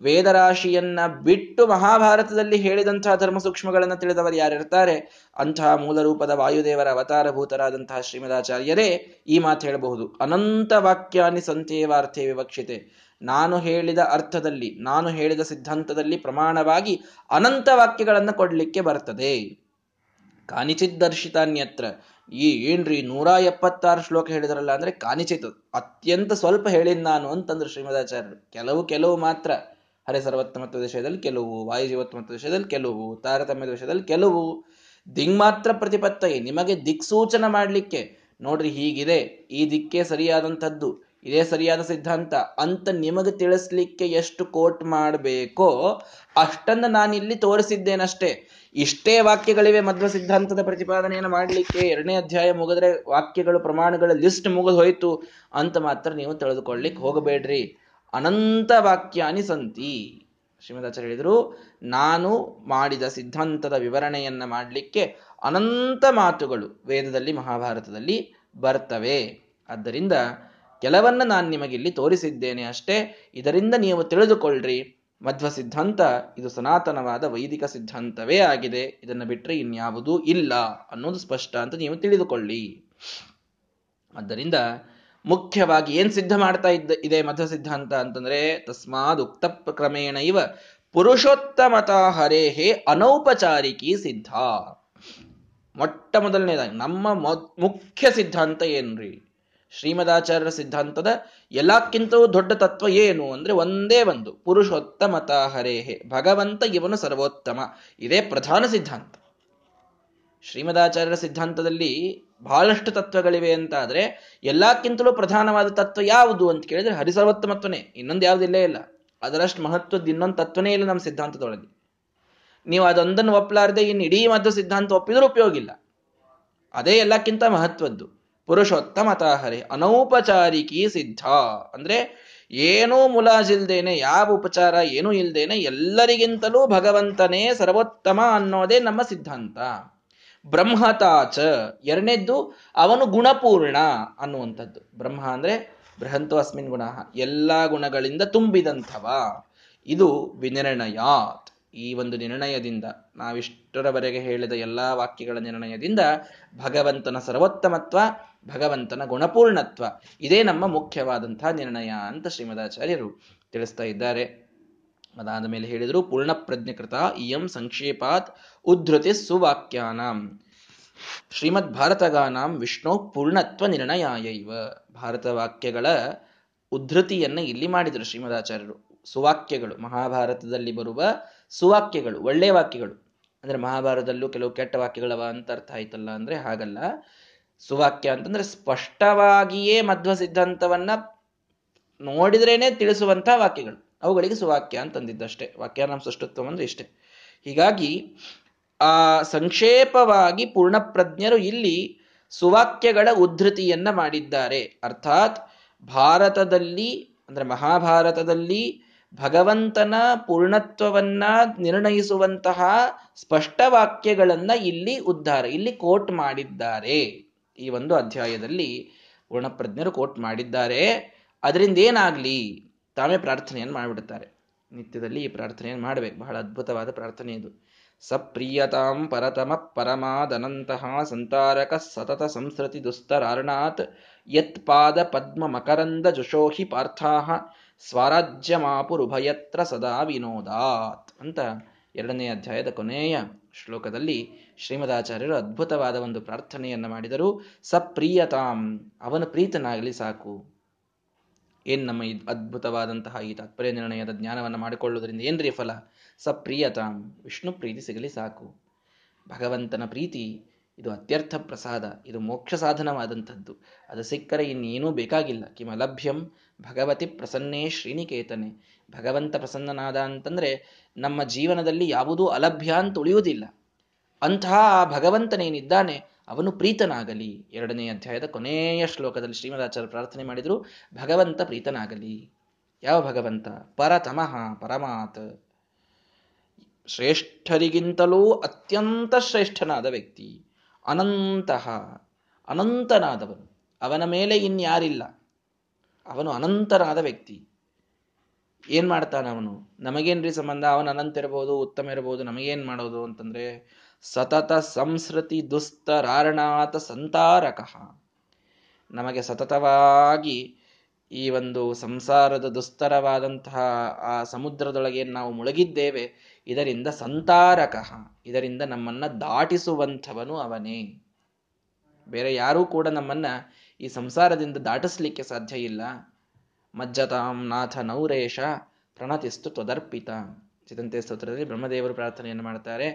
S1: ವೇದರಾಶಿಯನ್ನ ಬಿಟ್ಟು ಮಹಾಭಾರತದಲ್ಲಿ ಹೇಳಿದಂತಹ ಧರ್ಮ ಸೂಕ್ಷ್ಮಗಳನ್ನು ತಿಳಿದವರು ಯಾರಿರ್ತಾರೆ? ಅಂತಹ ಮೂಲ ರೂಪದ ವಾಯುದೇವರ ಅವತಾರಭೂತರಾದಂತಹ ಶ್ರೀಮದಾಚಾರ್ಯರೇ, ಈ ಮಾತು ಹೇಳಬಹುದು. ಅನಂತ ವಾಕ್ಯಾನಿ ಸಂತೇವಾರ್ಥೇ ವಿವಕ್ಷಿತೆ. ನಾನು ಹೇಳಿದ ಅರ್ಥದಲ್ಲಿ, ನಾನು ಹೇಳಿದ ಸಿದ್ಧಾಂತದಲ್ಲಿ ಪ್ರಮಾಣವಾಗಿ ಅನಂತ ವಾಕ್ಯಗಳನ್ನು ಕೊಡಲಿಕ್ಕೆ ಬರ್ತದೆ. ಕಾನಿಚಿದ್ದರ್ಶಿತಾನ್ಯತ್ರ ಈ ಏನ್ರಿ ನೂರ ಎಪ್ಪತ್ತಾರು ಶ್ಲೋಕ ಹೇಳಿದ್ರಲ್ಲ ಅಂದ್ರೆ ಕಾನಿಚಿತ್ ಅತ್ಯಂತ ಸ್ವಲ್ಪ ಹೇಳಿದ್ ನಾನು ಅಂತಂದ್ರು ಶ್ರೀಮದಾಚಾರ್ಯರು. ಕೆಲವು ಕೆಲವು ಮಾತ್ರ. ಹರೆ ಸರ್ವತ್ಮತ್ವ ವಿಷಯದಲ್ಲಿ ಕೆಲವು ವಾಯುಜೀವತ್ಮತ್ವ ವಿಷಯದಲ್ಲಿ ಕೆಲವು, ತಾರತಮ್ಯದ ವಿಷಯದಲ್ಲಿ ಕೆಲವು. ದಿಂಗ್ ಮಾತ್ರ ಪ್ರತಿಪತ್ತ, ನಿಮಗೆ ದಿಕ್ಸೂಚನ ಮಾಡಲಿಕ್ಕೆ. ನೋಡ್ರಿ ಹೀಗಿದೆ, ಈ ದಿಕ್ಕೇ ಸರಿಯಾದಂಥದ್ದು, ಇದೇ ಸರಿಯಾದ ಸಿದ್ಧಾಂತ. ಅಂತ ನಿಮಗೆ ತಿಳಿಸ್ಲಿಕ್ಕೆ ಎಷ್ಟು ಕೋಟ್ ಮಾಡಬೇಕೋ, ಅಷ್ಟನ್ನು ನಾನಿಲ್ಲಿ ತೋರಿಸಿದ್ದೇನಷ್ಟೇ. ಇಷ್ಟೇ ವಾಕ್ಯಗಳಿವೆ ಮಧ್ವ ಸಿದ್ಧಾಂತದ ಪ್ರತಿಪಾದನೆಯನ್ನು ಮಾಡಲಿಕ್ಕೆ. ಎರಡನೇ ಅಧ್ಯಾಯ ಮುಗಿದ್ರೆ ವಾಕ್ಯಗಳು, ಪ್ರಮಾಣಗಳ, ಲಿಸ್ಟ್ ಮುಗಿದು ಹೋಯಿತು ಅಂತ ಮಾತ್ರ ನೀವು ತಿಳಿದುಕೊಳ್ಳಿಕ್ ಹೋಗಬೇಡ್ರಿ. ಅನಂತ ವಾಕ್ಯಾನಿ ಸಂತಿ ಶ್ರೀಮದಾಚಾರ್ಯ ಹೇಳಿದರು, ನಾನು ಮಾಡಿದ ಸಿದ್ಧಾಂತದ ವಿವರಣೆಯನ್ನ ಮಾಡಲಿಕ್ಕೆ ಅನಂತ ಮಾತುಗಳು ವೇದದಲ್ಲಿ, ಮಹಾಭಾರತದಲ್ಲಿ ಬರ್ತವೆ. ಆದ್ದರಿಂದ ಕೆಲವನ್ನ ನಾನು ನಿಮಗೆ ಇಲ್ಲಿ ತೋರಿಸಿದ್ದೇನೆ ಅಷ್ಟೇ. ಇದರಿಂದ ನೀವು ತಿಳಿದುಕೊಳ್ಳ್ರಿ ಮಧ್ವ ಸಿದ್ಧಾಂತ, ಇದು ಸನಾತನವಾದ ವೈದಿಕ ಸಿದ್ಧಾಂತವೇ ಆಗಿದೆ. ಇದನ್ನು ಬಿಟ್ಟರೆ ಇನ್ಯಾವುದೂ ಇಲ್ಲ ಅನ್ನೋದು ಸ್ಪಷ್ಟ ಅಂತ ನೀವು ತಿಳಿದುಕೊಳ್ಳಿ. ಆದ್ದರಿಂದ ಮುಖ್ಯವಾಗಿ ಏನ್ ಸಿದ್ಧ ಮಾಡ್ತಾ ಇದ್ದ, ಇದೆ ಮಧ್ವ ಸಿದ್ಧಾಂತ ಅಂತಂದ್ರೆ, ತಸ್ಮಾದ್ ಉಕ್ತ ಕ್ರಮೇಣ ಇವ, ಪುರುಷೋತ್ತಮತ ಹರೇಹೇ ಅನೌಪಚಾರಿಕಿ ಸಿದ್ಧ. ಮೊಟ್ಟ ಮೊದಲನೇದಾಗಿ, ನಮ್ಮ ಮುಖ್ಯ ಸಿದ್ಧಾಂತ ಏನ್ರಿ? ಶ್ರೀಮದಾಚಾರ್ಯರ ಸಿದ್ಧಾಂತದ ಎಲ್ಲಕ್ಕಿಂತಲೂ ದೊಡ್ಡ ತತ್ವ ಏನು ಅಂದ್ರೆ ಒಂದೇ ಒಂದು, ಪುರುಷೋತ್ತಮತ ಹರೇಹೇ, ಭಗವಂತ ಇವನು ಸರ್ವೋತ್ತಮ, ಇದೇ ಪ್ರಧಾನ ಸಿದ್ಧಾಂತ. ಶ್ರೀಮದಾಚಾರ್ಯರ ಸಿದ್ಧಾಂತದಲ್ಲಿ ಬಹಳಷ್ಟು ತತ್ವಗಳಿವೆ ಅಂತ ಆದ್ರೆ ಎಲ್ಲಕ್ಕಿಂತಲೂ ಪ್ರಧಾನವಾದ ತತ್ವ ಯಾವುದು ಅಂತ ಕೇಳಿದ್ರೆ ಹರಿಸರ್ವೋತ್ತಮತ್ವನೇ ಇನ್ನೊಂದು ಯಾವುದಿಲ್ಲೇ ಇಲ್ಲ ಅದರಷ್ಟು ಮಹತ್ವದ ಇನ್ನೊಂದು ತತ್ವನೇ ಇಲ್ಲ ನಮ್ಮ ಸಿದ್ಧಾಂತದೊಳಗೆ. ನೀವು ಅದೊಂದನ್ನು ಒಪ್ಪಲಾರದೆ ಇನ್ನು ಇಡೀ ಮಧ್ಯ ಸಿದ್ಧಾಂತ ಒಪ್ಪಿದ್ರೂ ಉಪಯೋಗ ಇಲ್ಲ. ಅದೇ ಎಲ್ಲಕ್ಕಿಂತ ಮಹತ್ವದ್ದು. ಪುರುಷೋತ್ತಮತಾಹರಿ ಅನೌಪಚಾರಿಕಿ ಸಿದ್ಧ. ಅಂದ್ರೆ ಏನೂ ಮುಲಾಜಿಲ್ದೇನೆ, ಯಾವ ಉಪಚಾರ ಏನೂ ಇಲ್ದೇನೆ ಎಲ್ಲರಿಗಿಂತಲೂ ಭಗವಂತನೇ ಸರ್ವೋತ್ತಮ ಅನ್ನೋದೇ ನಮ್ಮ ಸಿದ್ಧಾಂತ. ಬ್ರಹ್ಮತಾಚ ಎರಡನೇದ್ದು ಅವನು ಗುಣಪೂರ್ಣ ಅನ್ನುವಂಥದ್ದು. ಬ್ರಹ್ಮ ಅಂದ್ರೆ ಬೃಹಂತು ಅಸ್ಮಿನ್ ಗುಣ. ಎಲ್ಲ ಗುಣಗಳಿಂದ ತುಂಬಿದಂಥವ. ಇದು ವಿನಿರ್ಣಯಾತ್. ಈ ಒಂದು ನಿರ್ಣಯದಿಂದ, ನಾವಿಷ್ಟರವರೆಗೆ ಹೇಳಿದ ಎಲ್ಲಾ ವಾಕ್ಯಗಳ ನಿರ್ಣಯದಿಂದ ಭಗವಂತನ ಸರ್ವೋತ್ತಮತ್ವ, ಭಗವಂತನ ಗುಣಪೂರ್ಣತ್ವ. ಇದೇ ನಮ್ಮ ಮುಖ್ಯವಾದಂತಹ ನಿರ್ಣಯ ಅಂತ ಶ್ರೀಮದಾಚಾರ್ಯರು ತಿಳಿಸ್ತಾ ಇದ್ದಾರೆ. ಅದಾದ ಮೇಲೆ ಹೇಳಿದರು ಪೂರ್ಣ ಪ್ರಜ್ಞಕೃತ ಇಯಂ ಸಂಕ್ಷೇಪಾತ್ ಉದ್ಧತಿ ಸುವಾಕ್ಯಾನಾಂ. ಶ್ರೀಮದ್ ಭಾರತಗಾನಾಂ ವಿಷ್ಣು ಪೂರ್ಣತ್ವ ನಿರ್ಣಯಾಯೈವ. ಭಾರತ ವಾಕ್ಯಗಳ ಉದ್ಧತಿಯನ್ನು ಇಲ್ಲಿ ಮಾಡಿದರು ಶ್ರೀಮದಾಚಾರ್ಯರು. ಸುವಾಕ್ಯಗಳು, ಮಹಾಭಾರತದಲ್ಲಿ ಬರುವ ಸುವಾಕ್ಯಗಳು ಒಳ್ಳೆಯ ವಾಕ್ಯಗಳು. ಅಂದ್ರೆ ಮಹಾಭಾರತದಲ್ಲೂ ಕೆಲವು ಕೆಟ್ಟ ವಾಕ್ಯಗಳವ ಅಂತ ಅರ್ಥ ಆಯ್ತಲ್ಲ ಅಂದ್ರೆ ಹಾಗಲ್ಲ. ಸುವಾಕ್ಯ ಅಂತಂದ್ರೆ ಸ್ಪಷ್ಟವಾಗಿಯೇ ಮಧ್ವ ಸಿದ್ಧಾಂತವನ್ನ ನೋಡಿದ್ರೇನೆ ತಿಳಿಸುವಂತಹ ವಾಕ್ಯಗಳು. ಅವುಗಳಿಗೆ ಸುವಾಕ್ಯ ಅಂತಂದಿದ್ದಷ್ಟೇ ವಾಕ್ಯಾನಾಂ ಸೃಷ್ಟತ್ವ ಅಂದ್ರೆ ಇಷ್ಟೇ. ಹೀಗಾಗಿ ಆ ಸಂಕ್ಷೇಪವಾಗಿ ಪೂರ್ಣಪ್ರಜ್ಞರು ಇಲ್ಲಿ ಸುವಾಕ್ಯಗಳ ಉದ್ಧತಿಯನ್ನ ಮಾಡಿದ್ದಾರೆ. ಅರ್ಥಾತ್ ಭಾರತದಲ್ಲಿ ಅಂದ್ರೆ ಮಹಾಭಾರತದಲ್ಲಿ ಭಗವಂತನ ಪೂರ್ಣತ್ವವನ್ನ ನಿರ್ಣಯಿಸುವಂತಹ ಸ್ಪಷ್ಟ ವಾಕ್ಯಗಳನ್ನ ಇಲ್ಲಿ ಉದ್ಧಾರ, ಇಲ್ಲಿ ಕೋಟ್ ಮಾಡಿದ್ದಾರೆ. ಈ ಒಂದು ಅಧ್ಯಾಯದಲ್ಲಿ ಪೂರ್ಣಪ್ರಜ್ಞರು ಕೋಟ್ ಮಾಡಿದ್ದಾರೆ. ಅದರಿಂದ ಏನಾಗ್ಲಿ? ತಾವೇ ಪ್ರಾರ್ಥನೆಯನ್ನು ಮಾಡಿಬಿಡುತ್ತಾರೆ. ನಿತ್ಯದಲ್ಲಿ ಈ ಪ್ರಾರ್ಥನೆಯನ್ನು ಮಾಡಬೇಕು. ಬಹಳ ಅದ್ಭುತವಾದ ಪ್ರಾರ್ಥನೆ ಇದು. ಸಪ್ರಿಯತಾಂ ಪರತಮ ಪರಮಾದನಂತಹ ಸಂತಾರಕ ಸತತ ಸಂಸ್ಕೃತಿ ದುಸ್ತರಾರ್ಣಾತ್ ಯತ್ಪಾದ ಪದ್ಮ ಮಕರಂದ ಜುಷೋಹಿ ಪಾರ್ಥಾಹ ಸ್ವರಾಜ್ಯ ಮಾಪುರುಭಯತ್ರ ಸದಾ ವಿನೋದಾತ್ ಅಂತ ಎರಡನೇ ಅಧ್ಯಾಯದ ಕೊನೆಯ ಶ್ಲೋಕದಲ್ಲಿ ಶ್ರೀಮದಾಚಾರ್ಯರು ಅದ್ಭುತವಾದ ಒಂದು ಪ್ರಾರ್ಥನೆಯನ್ನು ಮಾಡಿದರು. ಸಪ್ರಿಯತಾಂ. ಅವನ ಪ್ರೀತನಾಗಲಿ ಸಾಕು. ಏನ್ ನಮ್ಮ ಅದ್ಭುತವಾದಂತಹ ಈ ತಾತ್ಪರ್ಯ ನಿರ್ಣಯದ ಜ್ಞಾನವನ್ನು ಮಾಡಿಕೊಳ್ಳುವುದರಿಂದ ಏನ್ರಿ ಫಲ ಸಪ್ರಿಯತಾಂ. ವಿಷ್ಣು ಪ್ರೀತಿ ಸಿಗಲಿ ಸಾಕು. ಭಗವಂತನ ಪ್ರೀತಿ, ಇದು ಅತ್ಯರ್ಥ ಪ್ರಸಾದ. ಇದು ಮೋಕ್ಷ ಸಾಧನವಾದಂಥದ್ದು. ಅದು ಸಿಕ್ಕರೆ ಇನ್ನೇನೂ ಬೇಕಾಗಿಲ್ಲ. ಕಿಮ ಲಭ್ಯಂ ಭಗವತಿ ಪ್ರಸನ್ನೇ ಶ್ರೀನಿಕೇತನೆ. ಭಗವಂತ ಪ್ರಸನ್ನನಾದ ಅಂತಂದ್ರೆ ನಮ್ಮ ಜೀವನದಲ್ಲಿ ಯಾವುದೂ ಅಲಭ್ಯ ಅಂತ ಉಳಿಯುವುದಿಲ್ಲ. ಅಂತಹ ಆ ಭಗವಂತನೇನಿದ್ದಾನೆ ಅವನು ಪ್ರೀತನಾಗಲಿ. ಎರಡನೇ ಅಧ್ಯಾಯದ ಕೊನೆಯ ಶ್ಲೋಕದಲ್ಲಿ ಶ್ರೀಮದಾಚಾರ್ಯ ಪ್ರಾರ್ಥನೆ ಮಾಡಿದ್ರು, ಭಗವಂತ ಪ್ರೀತನಾಗಲಿ. ಯಾವ ಭಗವಂತ? ಪರತಮಃ, ಪರಮಾತ್. ಶ್ರೇಷ್ಠರಿಗಿಂತಲೂ ಅತ್ಯಂತ ಶ್ರೇಷ್ಠನಾದ ವ್ಯಕ್ತಿ ಅನಂತಹ ಅನಂತನಾದವನು. ಅವನ ಮೇಲೆ ಇನ್ಯಾರಿಲ್ಲ. ಅವನು ಅನಂತನಾದ ವ್ಯಕ್ತಿ. ಏನ್ ಮಾಡ್ತಾನ ಅವನು ನಮಗೇನ್ರಿ ಸಂಬಂಧ? ಅವನು ಅನಂತ ಇರಬಹುದು ಉತ್ತಮ ಇರಬಹುದು ನಮಗೇನ್ ಮಾಡೋದು ಅಂತಂದ್ರೆ ಸತತ ಸಂಸ್ರತಿ ದುಸ್ತರಾರಣಾತ ಸಂತಾರಕಃ. ನಮಗೆ ಸತತವಾಗಿ ಈ ಒಂದು ಸಂಸಾರದ ದುಸ್ತರವಾದಂತಹ ಆ ಸಮುದ್ರದೊಳಗೆ ನಾವು ಮುಳುಗಿದ್ದೇವೆ, ಇದರಿಂದ ಸಂತಾರಕಃ, ಇದರಿಂದ ನಮ್ಮನ್ನ ದಾಟಿಸುವಂಥವನು ಅವನೇ. ಬೇರೆ ಯಾರೂ ಕೂಡ ನಮ್ಮನ್ನ ಈ ಸಂಸಾರದಿಂದ ದಾಟಿಸ್ಲಿಕ್ಕೆ ಸಾಧ್ಯ ಇಲ್ಲ. ಮಜ್ಜತಾಂ ನಾಥ ನೌರೇಶ ಪ್ರಣತಿಸ್ತು ತ್ವದರ್ಪಿತ. ಚಿದಂತೆ ಸ್ತೋತ್ರದಲ್ಲಿ ಬ್ರಹ್ಮದೇವರು ಪ್ರಾರ್ಥನೆಯನ್ನು ಮಾಡ್ತಾರೆ.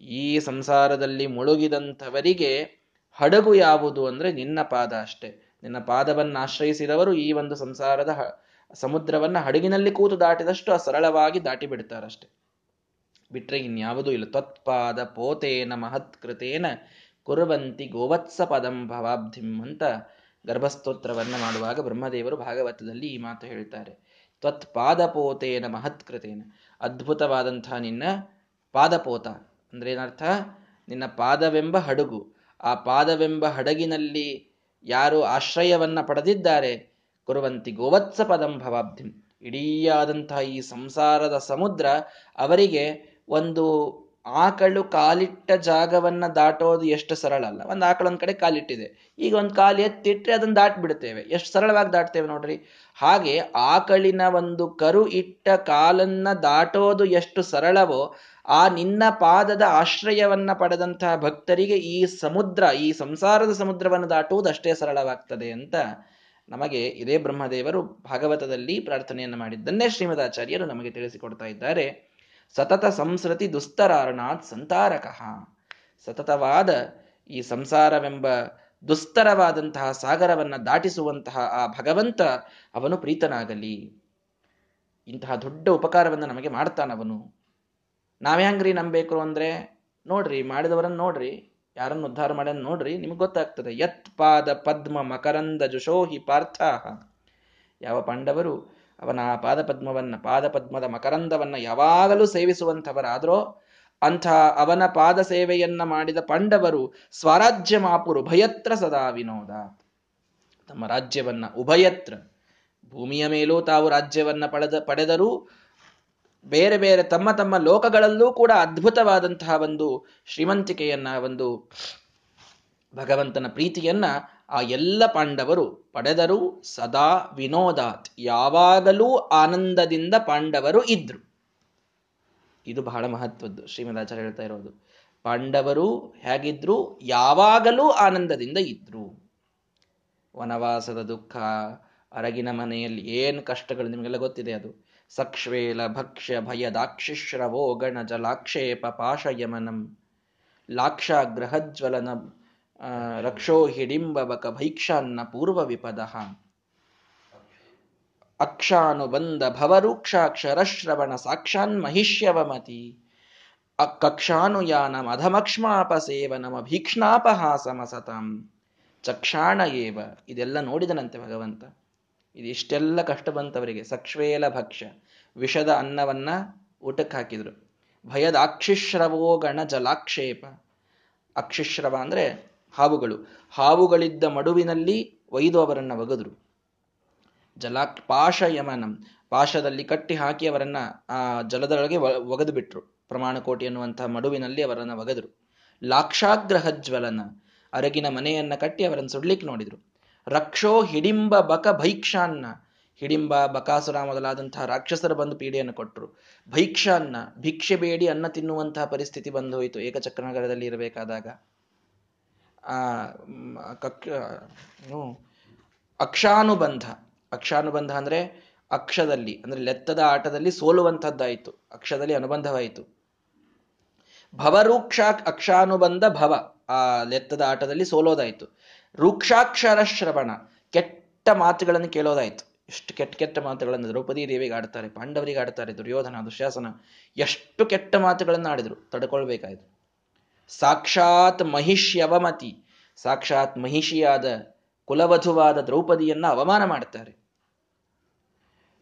S1: ಈ ಸಂಸಾರದಲ್ಲಿ ಮುಳುಗಿದಂಥವರಿಗೆ ಹಡಗು ಯಾವುದು ಅಂದ್ರೆ ನಿನ್ನ ಪಾದ ಅಷ್ಟೇ. ನಿನ್ನ ಪಾದವನ್ನು ಆಶ್ರಯಿಸಿದವರು ಈ ಒಂದು ಸಂಸಾರದ ಸಮುದ್ರವನ್ನ ಹಡಗಿನಲ್ಲಿ ಕೂತು ದಾಟಿದಷ್ಟು ಸರಳವಾಗಿ ದಾಟಿ ಬಿಡ್ತಾರಷ್ಟೆ. ಬಿಟ್ರೆ ಇನ್ಯಾವುದೂ ಇಲ್ಲ. ತ್ವತ್ಪಾದ ಪೋತೇನ ಮಹತ್ಕೃತೇನ ಕುರುವಂತಿ ಗೋವತ್ಸ ಪದಂ ಭವಾಬ್ಧಿಂ ಅಂತ ಗರ್ಭಸ್ತೋತ್ರವನ್ನ ಮಾಡುವಾಗ ಬ್ರಹ್ಮದೇವರು ಭಾಗವತದಲ್ಲಿ ಈ ಮಾತು ಹೇಳ್ತಾರೆ. ತ್ವತ್ಪಾದಪೋತೇನ ಮಹತ್ಕೃತೇನ ಅದ್ಭುತವಾದಂತಹ ನಿನ್ನ ಪಾದಪೋತ. ಅಂದ್ರೆ ಏನರ್ಥ ನಿನ್ನ ಪಾದವೆಂಬ ಹಡಗು. ಆ ಪಾದವೆಂಬ ಹಡಗಿನಲ್ಲಿ ಯಾರು ಆಶ್ರಯವನ್ನ ಪಡೆದಿದ್ದಾರೆ? ಕುರುವಂತಿ ಗೋವತ್ಸ ಪದಂ ಭವಾಬ್ಧಿಂ. ಇಡೀಯಾದಂತಹ ಈ ಸಂಸಾರದ ಸಮುದ್ರ ಅವರಿಗೆ ಒಂದು ಆಕಳು ಕಾಲಿಟ್ಟ ಜಾಗವನ್ನ ದಾಟೋದು ಎಷ್ಟು ಸರಳ ಅಲ್ಲ. ಒಂದು ಆಕಳು ಒಂದ್ ಕಡೆ ಕಾಲಿಟ್ಟಿದೆ. ಈಗ ಒಂದು ಕಾಲು ಎತ್ತಿಟ್ರೆ ಅದನ್ನ ದಾಟ್ಬಿಡ್ತೇವೆ. ಎಷ್ಟು ಸರಳವಾಗಿ ದಾಟ್ತೇವೆ ನೋಡ್ರಿ. ಹಾಗೆ ಆಕಳಿನ ಒಂದು ಕರು ಇಟ್ಟ ಕಾಲನ್ನ ದಾಟೋದು ಎಷ್ಟು ಸರಳವೋ ಆ ನಿನ್ನ ಪಾದದ ಆಶ್ರಯವನ್ನ ಪಡೆದಂತಹ ಭಕ್ತರಿಗೆ ಈ ಸಮುದ್ರ, ಈ ಸಂಸಾರದ ಸಮುದ್ರವನ್ನು ದಾಟುವುದು ಅಷ್ಟೇ ಸರಳವಾಗ್ತದೆ ಅಂತ ನಮಗೆ ಇದೇ ಬ್ರಹ್ಮದೇವರು ಭಾಗವತದಲ್ಲಿ ಪ್ರಾರ್ಥನೆಯನ್ನು ಮಾಡಿದ್ದನ್ನೇ ಶ್ರೀಮದಾಚಾರ್ಯರು ನಮಗೆ ತಿಳಿಸಿಕೊಡ್ತಾ ಇದ್ದಾರೆ. ಸತತ ಸಂಸ್ರತಿ ದುಸ್ತರಾರಣಾತ್ ಸಂತಾರಕಃ. ಸತತವಾದ ಈ ಸಂಸಾರವೆಂಬ ದುಸ್ತರವಾದಂತಹ ಸಾಗರವನ್ನ ದಾಟಿಸುವಂತಹ ಆ ಭಗವಂತ ಅವನು ಪ್ರೀತನಾಗಲಿ. ಇಂತಹ ದೊಡ್ಡ ಉಪಕಾರವನ್ನು ನಮಗೆ ಮಾಡ್ತಾನವನು. ನಾವ್ಯಾಂಗ್ರಿ ನಂಬೇಕು ಅಂದ್ರೆ, ನೋಡ್ರಿ, ಮಾಡಿದವರನ್ನ ನೋಡ್ರಿ, ಯಾರನ್ನು ಉದ್ಧಾರ ಮಾಡ್ಯಾನ ನೋಡ್ರಿ, ನಿಮ್ಗೆ ಗೊತ್ತಾಗ್ತದೆ. ಯತ್ ಪಾದ ಪದ್ಮ ಮಕರಂದ ಜುಶೋಹಿ ಪಾರ್ಥಾಹ. ಯಾವ ಪಾಂಡವರು ಅವನ ಆ ಪಾದಪದ್ಮವನ್ನ, ಪಾದಪದ್ಮದ ಮಕರಂದವನ್ನ ಯಾವಾಗಲೂ ಸೇವಿಸುವಂಥವರಾದರೋ, ಅಂಥ ಅವನ ಪಾದ ಸೇವೆಯನ್ನ ಮಾಡಿದ ಪಾಂಡವರು ಸ್ವರಾಜ್ಯ ಮಾಪುರು ಉಭಯತ್ರ ಸದಾ ವಿನೋದ. ತಮ್ಮ ರಾಜ್ಯವನ್ನ ಉಭಯತ್ರ, ಭೂಮಿಯ ಮೇಲೂ ತಾವು ರಾಜ್ಯವನ್ನ ಪಡೆದ, ಪಡೆದರೂ ಬೇರೆ ಬೇರೆ ತಮ್ಮ ತಮ್ಮ ಲೋಕಗಳಲ್ಲೂ ಕೂಡ ಅದ್ಭುತವಾದಂತಹ ಒಂದು ಶ್ರೀಮಂತಿಕೆಯನ್ನ, ಒಂದು ಭಗವಂತನ ಪ್ರೀತಿಯನ್ನ ಆ ಎಲ್ಲ ಪಾಂಡವರು ಪಡೆದರು ಸದಾ ವಿನೋದಾತ್. ಯಾವಾಗಲೂ ಆನಂದದಿಂದ ಪಾಂಡವರು ಇದ್ರು. ಇದು ಬಹಳ ಮಹತ್ವದ್ದು, ಶ್ರೀಮದಾಚಾರ್ಯ ಹೇಳ್ತಾ ಇರೋದು. ಪಾಂಡವರು ಹೇಗಿದ್ರು? ಯಾವಾಗಲೂ ಆನಂದದಿಂದ ಇದ್ರು. ವನವಾಸದ ದುಃಖ, ಅರಗಿನ ಮನೆಯಲ್ಲಿ ಏನು ಕಷ್ಟಗಳು ನಿಮಗೆಲ್ಲ ಗೊತ್ತಿದೆ ಅದು. ಸಕ್ಷ್ವೇಲ ಭಕ್ಷ್ಯ ಭಯದಾಕ್ಷಿಶ್ರವೋ ಗಣ ಜಲಾಕ್ಷೇಪ ಪಾಶಯಮನಂ. ಲಾಕ್ಷಾಗ್ರಹಜ್ವಲನ ರಕ್ಷೋ ಹಿಡಿಂಬಕ ಭೈಕ್ಷಾನ್ನ ಪೂರ್ವ ವಿಪದ ಅಕ್ಷಾನುಬಂಧ ಭವರೂಕ್ಷಾಕ್ಷರಶ್ರವಣ ಸಾಕ್ಷಾನ್ ಮಹಿಷ್ಯವಮತಿ. ಕಕ್ಷಾನುಯಾನ ಮಧಮಕ್ಷ್ಮಾಪ ಸೇವನಮ ಭೀಕ್ಷ್ಣಾಪಹಾಸಮಸತಾಂ ಚಕ್ಷಾಣ ಏವ, ಇದೆಲ್ಲ ನೋಡಿದನಂತೆ ಭಗವಂತ. ಇದಿಷ್ಟೆಲ್ಲ ಕಷ್ಟ ಬಂತವರಿಗೆ. ಸಕ್ಷ್ವೇಲ ಭಕ್ಷ್ಯ. ವಿಷದ ಅನ್ನವನ್ನ ಊಟಕ್ಕೆ ಹಾಕಿದ್ರು. ಭಯದ ಅಕ್ಷಿಶ್ರವೋ ಗಣ ಜಲಾಕ್ಷೇಪ ಅಕ್ಷಿಶ್ರವ ಅಂದ್ರೆ ಹಾವುಗಳು. ಹಾವುಗಳಿದ್ದ ಮಡುವಿನಲ್ಲಿ ಒಯ್ದು ಅವರನ್ನ ಒಗದ್ರು. ಜಲಾ ಪಾಶ ಯಮನಂ. ಪಾಶದಲ್ಲಿ ಕಟ್ಟಿ ಹಾಕಿ ಅವರನ್ನ ಆ ಜಲದೊಳಗೆ ಒಗೆದು ಬಿಟ್ರು ಪ್ರಮಾಣ ಕೋಟಿ ಎನ್ನುವಂತಹ ಮಡುವಿನಲ್ಲಿ ಅವರನ್ನ ಒಗೆದ್ರು. ಲಾಕ್ಷಾಗ್ರಹಜ್ವಲನ. ಅರಗಿನ ಮನೆಯನ್ನ ಕಟ್ಟಿ ಅವರನ್ನು ಸುಡ್ಲಿಕ್ಕೆ ನೋಡಿದ್ರು. ರಕ್ಷೋ ಹಿಡಿಂಬ ಬಕ ಭೈಕ್ಷಾನ್ನ. ಹಿಡಿಂಬ ಬಕಾಸುರ ಮೊದಲಾದಂತಹ ರಾಕ್ಷಸರು ಬಂದು ಪೀಡೆಯನ್ನು ಕೊಟ್ಟರು ಭೈಕ್ಷಾನ್ನ, ಭಿಕ್ಷೆ ಬೇಡಿ ಅನ್ನ ತಿನ್ನುವಂತಹ ಪರಿಸ್ಥಿತಿ ಬಂದು ಹೋಯಿತು ಏಕಚಕ್ರನಗರದಲ್ಲಿ ಇರಬೇಕಾದಾಗ. ಆ ಅಕ್ಷಾನುಬಂಧ. ಅಕ್ಷಾನುಬಂಧ ಅಂದ್ರೆ ಅಕ್ಷದಲ್ಲಿ, ಅಂದ್ರೆ ಲೆತ್ತದ ಆಟದಲ್ಲಿ ಸೋಲುವಂಥದ್ದಾಯಿತು. ಅಕ್ಷದಲ್ಲಿ ಅನುಬಂಧವಾಯಿತು. ಭವರೂಕ್ಷ ಅಕ್ಷಾನುಬಂಧ ಭವ. ಆ ಲೆತ್ತದ ಆಟದಲ್ಲಿ ಸೋಲೋದಾಯಿತು. ರೂಕ್ಷಾಕ್ಷರ ಶ್ರವಣ ಕೆಟ್ಟ ಮಾತುಗಳನ್ನು ಕೇಳೋದಾಯ್ತು. ಎಷ್ಟು ಕೆಟ್ಟ ಕೆಟ್ಟ ಮಾತುಗಳನ್ನು ದ್ರೌಪದಿ ದೇವಿಗೆ ಆಡ್ತಾರೆ ಪಾಂಡವರಿಗೆ ಆಡ್ತಾರೆ ದುರ್ಯೋಧನ ದುಶ್ಯಾಸನ ಎಷ್ಟು ಕೆಟ್ಟ ಮಾತುಗಳನ್ನು ಆಡಿದ್ರು, ತಡ್ಕೊಳ್ಬೇಕಾಯ್ತು. ಸಾಕ್ಷಾತ್ ಮಹಿಷ್ಯವಮತಿ ಸಾಕ್ಷಾತ್ ಮಹಿಷಿಯಾದ ಕುಲವಧುವಾದ ದ್ರೌಪದಿಯನ್ನ ಅವಮಾನ ಮಾಡ್ತಾರೆ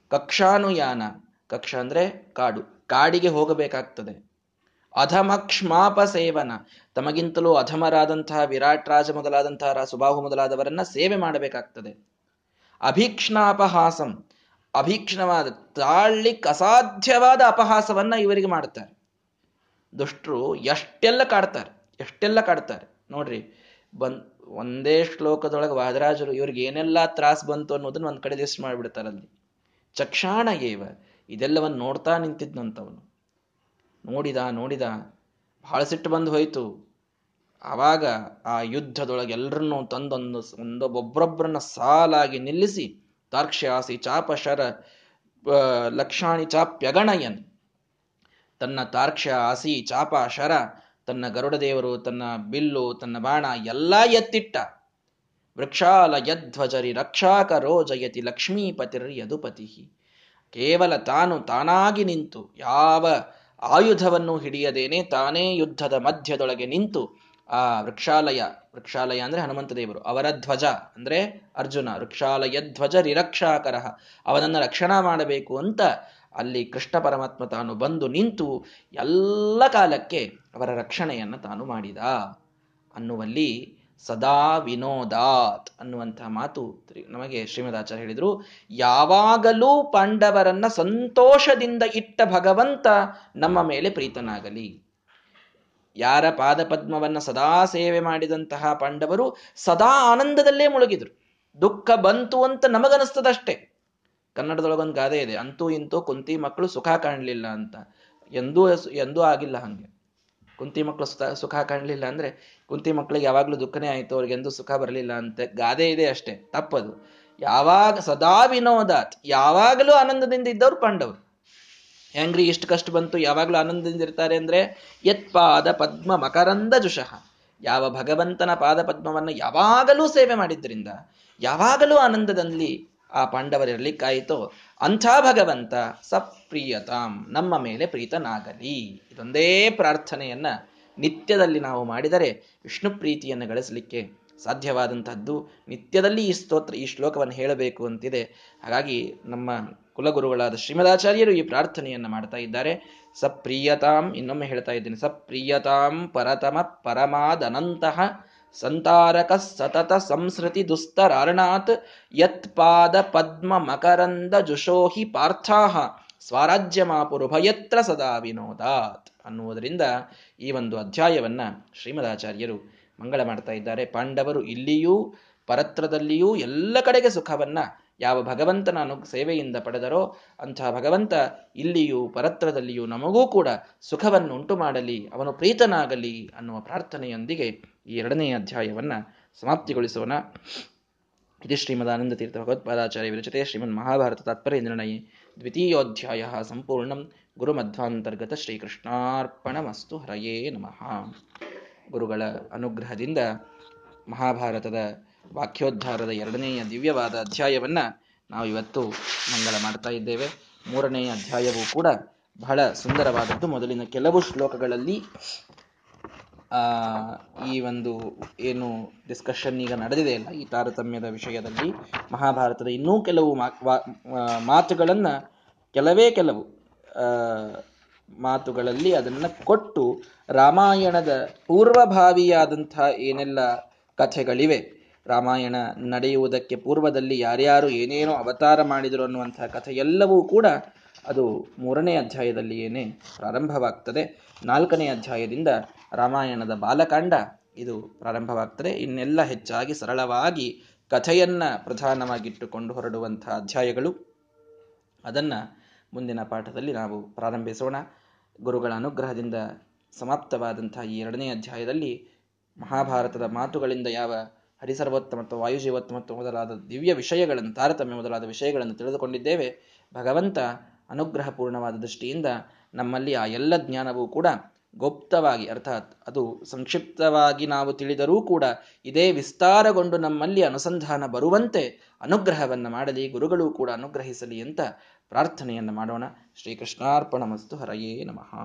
S1: ಕಕ್ಷಾನುಯಾನ, ಕಕ್ಷ ಅಂದ್ರೆ ಕಾಡು, ಕಾಡಿಗೆ ಹೋಗಬೇಕಾಗ್ತದೆ. ಅಧಮಕ್ಷ್ಮಾಪ ಸೇವನ ತಮಗಿಂತಲೂ ಅಧಮರಾದಂತಹ ವಿರಾಟ್ ರಾಜ ಮೊದಲಾದಂತಹ ಸುಬಾಹು ಮೊದಲಾದವರನ್ನ ಸೇವೆ ಮಾಡಬೇಕಾಗ್ತದೆ. ಅಭೀಕ್ಷ್ಣಾಪಹಾಸಂ. ಅಭೀಕ್ಷಣವಾದ ತಾಳ್ಲಿಕ್ಕೆ ಅಸಾಧ್ಯವಾದ ಅಪಹಾಸವನ್ನ ಇವರಿಗೆ ಮಾಡ್ತಾರೆ ದುಷ್ಟರು ಎಷ್ಟೆಲ್ಲ ಕಾಡ್ತಾರೆ ಎಷ್ಟೆಲ್ಲ ಕಾಡ್ತಾರೆ. ನೋಡ್ರಿ ಬಂದ್ ಒಂದೇ ಶ್ಲೋಕದೊಳಗೆ ವಾದರಾಜರು ಇವ್ರಿಗೆ ಏನೆಲ್ಲ ತ್ರಾಸ್ ಬಂತು ಅನ್ನೋದನ್ನ ಒಂದ್ ಕಡೆ ಲಿಸ್ಟ್ ಮಾಡಿಬಿಡ್ತಾರಲ್ಲಿ. ಚಕ್ಷಾಣ ಏವ ಇದೆಲ್ಲವನ್ನು ನೋಡ್ತಾ ನಿಂತಿದ್ನಂತವನು. ನೋಡಿದ ನೋಡಿದ. ಬಹಳ ಸಿಟ್ಟು ಬಂದು ಹೋಯಿತು. ಆವಾಗ ಆ ಯುದ್ಧದೊಳಗೆ ಎಲ್ಲರನ್ನೂ ತಂದೊಂದು ಒಂದೊಬ್ಬೊಬ್ಬರನ್ನ ಸಾಲಾಗಿ ನಿಲ್ಲಿಸಿ ತಾರ್ಕ್ಷ್ಯಾಸಿ ಚಾಪಶರ ಲಕ್ಷಾಣಿ ಚಾಪ್ಯಗಣಯನ್, ತನ್ನ ತಾರ್ಕ್ಷ್ಯಾಸಿ ಆಸಿ ಚಾಪ ಶರ ತನ್ನ ಗರುಡ ದೇವರು ತನ್ನ ಬಿಲ್ಲು, ತನ್ನ ಬಾಣ ಎಲ್ಲ ಎತ್ತಿಟ್ಟ. ವೃಕ್ಷಾಲ ಯಧ್ವಜರಿ ರಕ್ಷಾಕರೋ ಜಯತಿ ಲಕ್ಷ್ಮೀಪತಿರ್ ಯದುಪತಿ ಕೇವಲ ತಾನು ತಾನಾಗಿ ನಿಂತು ಯಾವ ಆಯುಧವನ್ನು ಹಿಡಿಯದೇನೆ ತಾನೇ ಯುದ್ಧದ ಮಧ್ಯದೊಳಗೆ ನಿಂತು ಆ ವೃಕ್ಷಾಲಯ ವೃಕ್ಷಾಲಯ ಅಂದ್ರೆ ಹನುಮಂತ ದೇವರು, ಅವರ ಧ್ವಜ ಅಂದ್ರೆ ಅರ್ಜುನ, ವೃಕ್ಷಾಲಯ ಧ್ವಜ ರಿರಕ್ಷಾಕರ ಅವನನ್ನ ರಕ್ಷಣಾ ಮಾಡಬೇಕು ಅಂತ ಅಲ್ಲಿ ಕೃಷ್ಣ ಪರಮಾತ್ಮ ತಾನು ಬಂದು ನಿಂತು ಎಲ್ಲ ಕಾಲಕ್ಕೆ ಅವರ ರಕ್ಷಣೆಯನ್ನು ತಾನು ಮಾಡಿದ ಅನ್ನುವಲ್ಲಿ ಸದಾ ವಿನೋದಾತ್ ಅನ್ನುವಂತಹ ಮಾತು ನಮಗೆ ಶ್ರೀಮದಾಚಾರ್ಯ ಹೇಳಿದ್ರು. ಯಾವಾಗಲೂ ಪಾಂಡವರನ್ನ ಸಂತೋಷದಿಂದ ಇಟ್ಟ ಭಗವಂತ ನಮ್ಮ ಮೇಲೆ ಪ್ರೀತನಾಗಲಿ. ಯಾರ ಪಾದಪದ್ಮವನ್ನ ಸದಾ ಸೇವೆ ಮಾಡಿದಂತಹ ಪಾಂಡವರು ಸದಾ ಆನಂದದಲ್ಲೇ ಮುಳುಗಿದ್ರು. ದುಃಖ ಬಂತು ಅಂತ ನಮಗನಿಸ್ತದಷ್ಟೇ. ಕನ್ನಡದೊಳಗೊಂದು ಗಾದೆ ಇದೆ, ಅಂತೂ ಇಂತೂ ಕುಂತಿ ಮಕ್ಕಳು ಸುಖ ಕಾಣಲಿಲ್ಲ ಅಂತ. ಎಂದೂ ಎಂದೂ ಆಗಿಲ್ಲ ಹಂಗೆ. ಕುಂತಿ ಮಕ್ಕಳು ಸುತ, ಸುಖ ಕಾಣಲಿಲ್ಲ ಅಂದ್ರೆ ಕುಂತಿ ಮಕ್ಕಳಿಗೆ ಯಾವಾಗಲೂ ದುಃಖನೇ ಆಯಿತು ಅವ್ರಿಗೆ ಎಂದೂ ಸುಖ ಬರಲಿಲ್ಲ ಅಂತ ಗಾದೆ ಇದೆ ಅಷ್ಟೇ, ತಪ್ಪದು. ಯಾವಾಗ ಸದಾ ವಿನೋದಾತ್, ಯಾವಾಗಲೂ ಆನಂದದಿಂದ ಇದ್ದವ್ರು ಪಾಂಡವರು. ಹೆಂಗ್ರಿ ಇಷ್ಟು ಕಷ್ಟ ಬಂತು, ಯಾವಾಗಲೂ ಆನಂದದಿಂದ ಇರ್ತಾರೆ ಅಂದ್ರೆ ಯತ್ಪಾದ ಪದ್ಮ ಮಕರಂದ ಜುಷಃ. ಯಾವ ಭಗವಂತನ ಪಾದ ಪದ್ಮವನ್ನು ಯಾವಾಗಲೂ ಸೇವೆ ಮಾಡಿದ್ರಿಂದ, ಯಾವಾಗಲೂ ಆನಂದದಲ್ಲಿ ಆ ಪಾಂಡವರಿರ್ಲಿಕ್ಕಾಯಿತೋ ಅಂಥ ಭಗವಂತ ಸಪ್ರಿಯತಾಂ, ನಮ್ಮ ಮೇಲೆ ಪ್ರೀತನಾಗಲಿ. ಇದೊಂದೇ ಪ್ರಾರ್ಥನೆಯನ್ನ ನಿತ್ಯದಲ್ಲಿ ನಾವು ಮಾಡಿದರೆ ವಿಷ್ಣು ಪ್ರೀತಿಯನ್ನು ಗಳಿಸಲಿಕ್ಕೆ ಸಾಧ್ಯವಾದಂತಹದ್ದು. ನಿತ್ಯದಲ್ಲಿ ಈ ಸ್ತೋತ್ರ, ಈ ಶ್ಲೋಕವನ್ನು ಹೇಳಬೇಕು ಅಂತಿದೆ. ಹಾಗಾಗಿ ನಮ್ಮ ಕುಲಗುರುಗಳಾದ ಶ್ರೀಮದಾಚಾರ್ಯರು ಈ ಪ್ರಾರ್ಥನೆಯನ್ನು ಮಾಡ್ತಾ ಇದ್ದಾರೆ. ಸಪ್ರಿಯತಾಂ, ಇನ್ನೊಮ್ಮೆ ಹೇಳ್ತಾ ಇದ್ದೇನೆ. ಸಪ್ರಿಯತಾಂ ಪರತಮ ಪರಮಾದನಂತಹ ಸಂತಾರಕ ಸತತ ಸಂಸ್ಕೃತಿ ದುಸ್ತರಾರ್ಣಾತ್ ಯತ್ಪಾದ ಪದ್ಮ ಮಕರಂದ ಜುಷೋಹಿ ಪಾರ್ಥಾಹ ಸ್ವರಾಜ್ಯ ಭಯತ್ರ ಸದಾ ವಿನೋದಾತ್ ಅನ್ನುವುದರಿಂದ ಈ ಒಂದು ಅಧ್ಯಾಯವನ್ನ ಶ್ರೀಮದಾಚಾರ್ಯರು ಮಂಗಳ ಮಾಡ್ತಾ ಇದ್ದಾರೆ. ಪಾಂಡವರು ಇಲ್ಲಿಯೂ ಪರತ್ರದಲ್ಲಿಯೂ ಎಲ್ಲ ಕಡೆಗೆ ಸುಖವನ್ನ ಯಾವ ಭಗವಂತನ ಅನು ಸೇವೆಯಿಂದ ಪಡೆದರೋ ಅಂಥ ಭಗವಂತ ಇಲ್ಲಿಯೂ ಪರತ್ರದಲ್ಲಿಯೂ ನಮಗೂ ಕೂಡ ಸುಖವನ್ನು ಉಂಟು ಮಾಡಲಿ ಅವನು ಪ್ರೀತನಾಗಲಿ ಅನ್ನುವ ಪ್ರಾರ್ಥನೆಯೊಂದಿಗೆ ಈ ಎರಡನೇ ಅಧ್ಯಾಯವನ್ನು ಸಮಾಪ್ತಿಗೊಳಿಸೋಣ. ಇದು ಶ್ರೀಮದ್ ಆನಂದ ತೀರ್ಥ ಭಗವತ್ಪಾದಾಚಾರ್ಯ ವಿರಚತೆ ಶ್ರೀಮನ್ ಮಹಾಭಾರತ ತಾತ್ಪರ್ಯ ನಿರ್ಣಯ ದ್ವಿತೀಯೋಧ್ಯಾಯ ಸಂಪೂರ್ಣಂ ಗುರುಮಧ್ವಾಂತರ್ಗತ ಶ್ರೀಕೃಷ್ಣಾರ್ಪಣಮಸ್ತು ಹರಯೇ ನಮಃ. ಗುರುಗಳ ಅನುಗ್ರಹದಿಂದ ಮಹಾಭಾರತದ ವಾಕ್ಯೋದ್ಧಾರದ ಎರಡನೆಯ ದಿವ್ಯವಾದ ಅಧ್ಯಾಯವನ್ನು ನಾವು ಇವತ್ತು ಮಂಗಳ ಮಾಡ್ತಾ ಇದ್ದೇವೆ. ಮೂರನೆಯ ಅಧ್ಯಾಯವೂ ಕೂಡ ಬಹಳ ಸುಂದರವಾದದ್ದು. ಮೊದಲಿನ ಕೆಲವು ಶ್ಲೋಕಗಳಲ್ಲಿ ಈ ಒಂದು ಏನು ಡಿಸ್ಕಷನ್ ಈಗ ನಡೆದಿದೆ ಅಲ್ಲ, ಈ ತಾರತಮ್ಯದ ವಿಷಯದಲ್ಲಿ ಮಹಾಭಾರತದ ಇನ್ನೂ ಕೆಲವು ಮಾತುಗಳನ್ನು ಕೆಲವೇ ಕೆಲವು ಮಾತುಗಳಲ್ಲಿ ಅದನ್ನ ಕೊಟ್ಟು ರಾಮಾಯಣದ ಪೂರ್ವಭಾವಿಯಾದಂಥ ಏನೆಲ್ಲ ಕಥೆಗಳಿವೆ, ರಾಮಾಯಣ ನಡೆಯುವುದಕ್ಕೆ ಪೂರ್ವದಲ್ಲಿ ಯಾರ್ಯಾರು ಏನೇನೋ ಅವತಾರ ಮಾಡಿದರು ಅನ್ನುವಂಥ ಕಥೆ ಎಲ್ಲವೂ ಕೂಡ ಅದು ಮೂರನೇ ಅಧ್ಯಾಯದಲ್ಲಿ ಏನೇ ಪ್ರಾರಂಭವಾಗ್ತದೆ. ನಾಲ್ಕನೇ ಅಧ್ಯಾಯದಿಂದ ರಾಮಾಯಣದ ಬಾಲಕಾಂಡ. ಇದು ಪ್ರಾರಂಭವಾಗ್ತದೆ. ಇನ್ನೆಲ್ಲ ಹೆಚ್ಚಾಗಿ ಸರಳವಾಗಿ ಕಥೆಯನ್ನ ಪ್ರಧಾನವಾಗಿಟ್ಟುಕೊಂಡು ಹೊರಡುವಂತಹ ಅಧ್ಯಾಯಗಳು. ಅದನ್ನ ಮುಂದಿನ ಪಾಠದಲ್ಲಿ ನಾವು ಪ್ರಾರಂಭಿಸೋಣ. ಗುರುಗಳ ಅನುಗ್ರಹದಿಂದ ಸಮಾಪ್ತವಾದಂತಹ ಈ ಎರಡನೇ ಅಧ್ಯಾಯದಲ್ಲಿ ಮಹಾಭಾರತದ ಮಾತುಗಳಿಂದ ಯಾವ ಹರಿಸರ್ವೋತ್ತಮತ್ವ, ವಾಯುಜೀವೋತ್ತಮತ್ವ ಮೊದಲಾದ ದಿವ್ಯ ವಿಷಯಗಳನ್ನು, ತಾರತಮ್ಯ ಮೊದಲಾದ ವಿಷಯಗಳನ್ನು ತಿಳಿದುಕೊಂಡಿದ್ದೇವೆ. ಭಗವಂತ ಅನುಗ್ರಹಪೂರ್ಣವಾದ ದೃಷ್ಟಿಯಿಂದ ನಮ್ಮಲ್ಲಿ ಆ ಎಲ್ಲ ಜ್ಞಾನವೂ ಕೂಡ ಗುಪ್ತವಾಗಿ, ಅರ್ಥಾತ್ ಅದು ಸಂಕ್ಷಿಪ್ತವಾಗಿ ನಾವು ತಿಳಿದರೂ ಕೂಡ ಇದೇ ವಿಸ್ತಾರಗೊಂಡು ನಮ್ಮಲ್ಲಿ ಅನುಸಂಧಾನ ಬರುವಂತೆ ಅನುಗ್ರಹವನ್ನು ಮಾಡಲಿ, ಗುರುಗಳು ಕೂಡ ಅನುಗ್ರಹಿಸಲಿ ಅಂತ ಪ್ರಾರ್ಥನೆಯನ್ನು ಮಾಡೋಣ. ಶ್ರೀಕೃಷ್ಣಾರ್ಪಣ ಮಸ್ತು ಹರಯೇ ನಮಃ.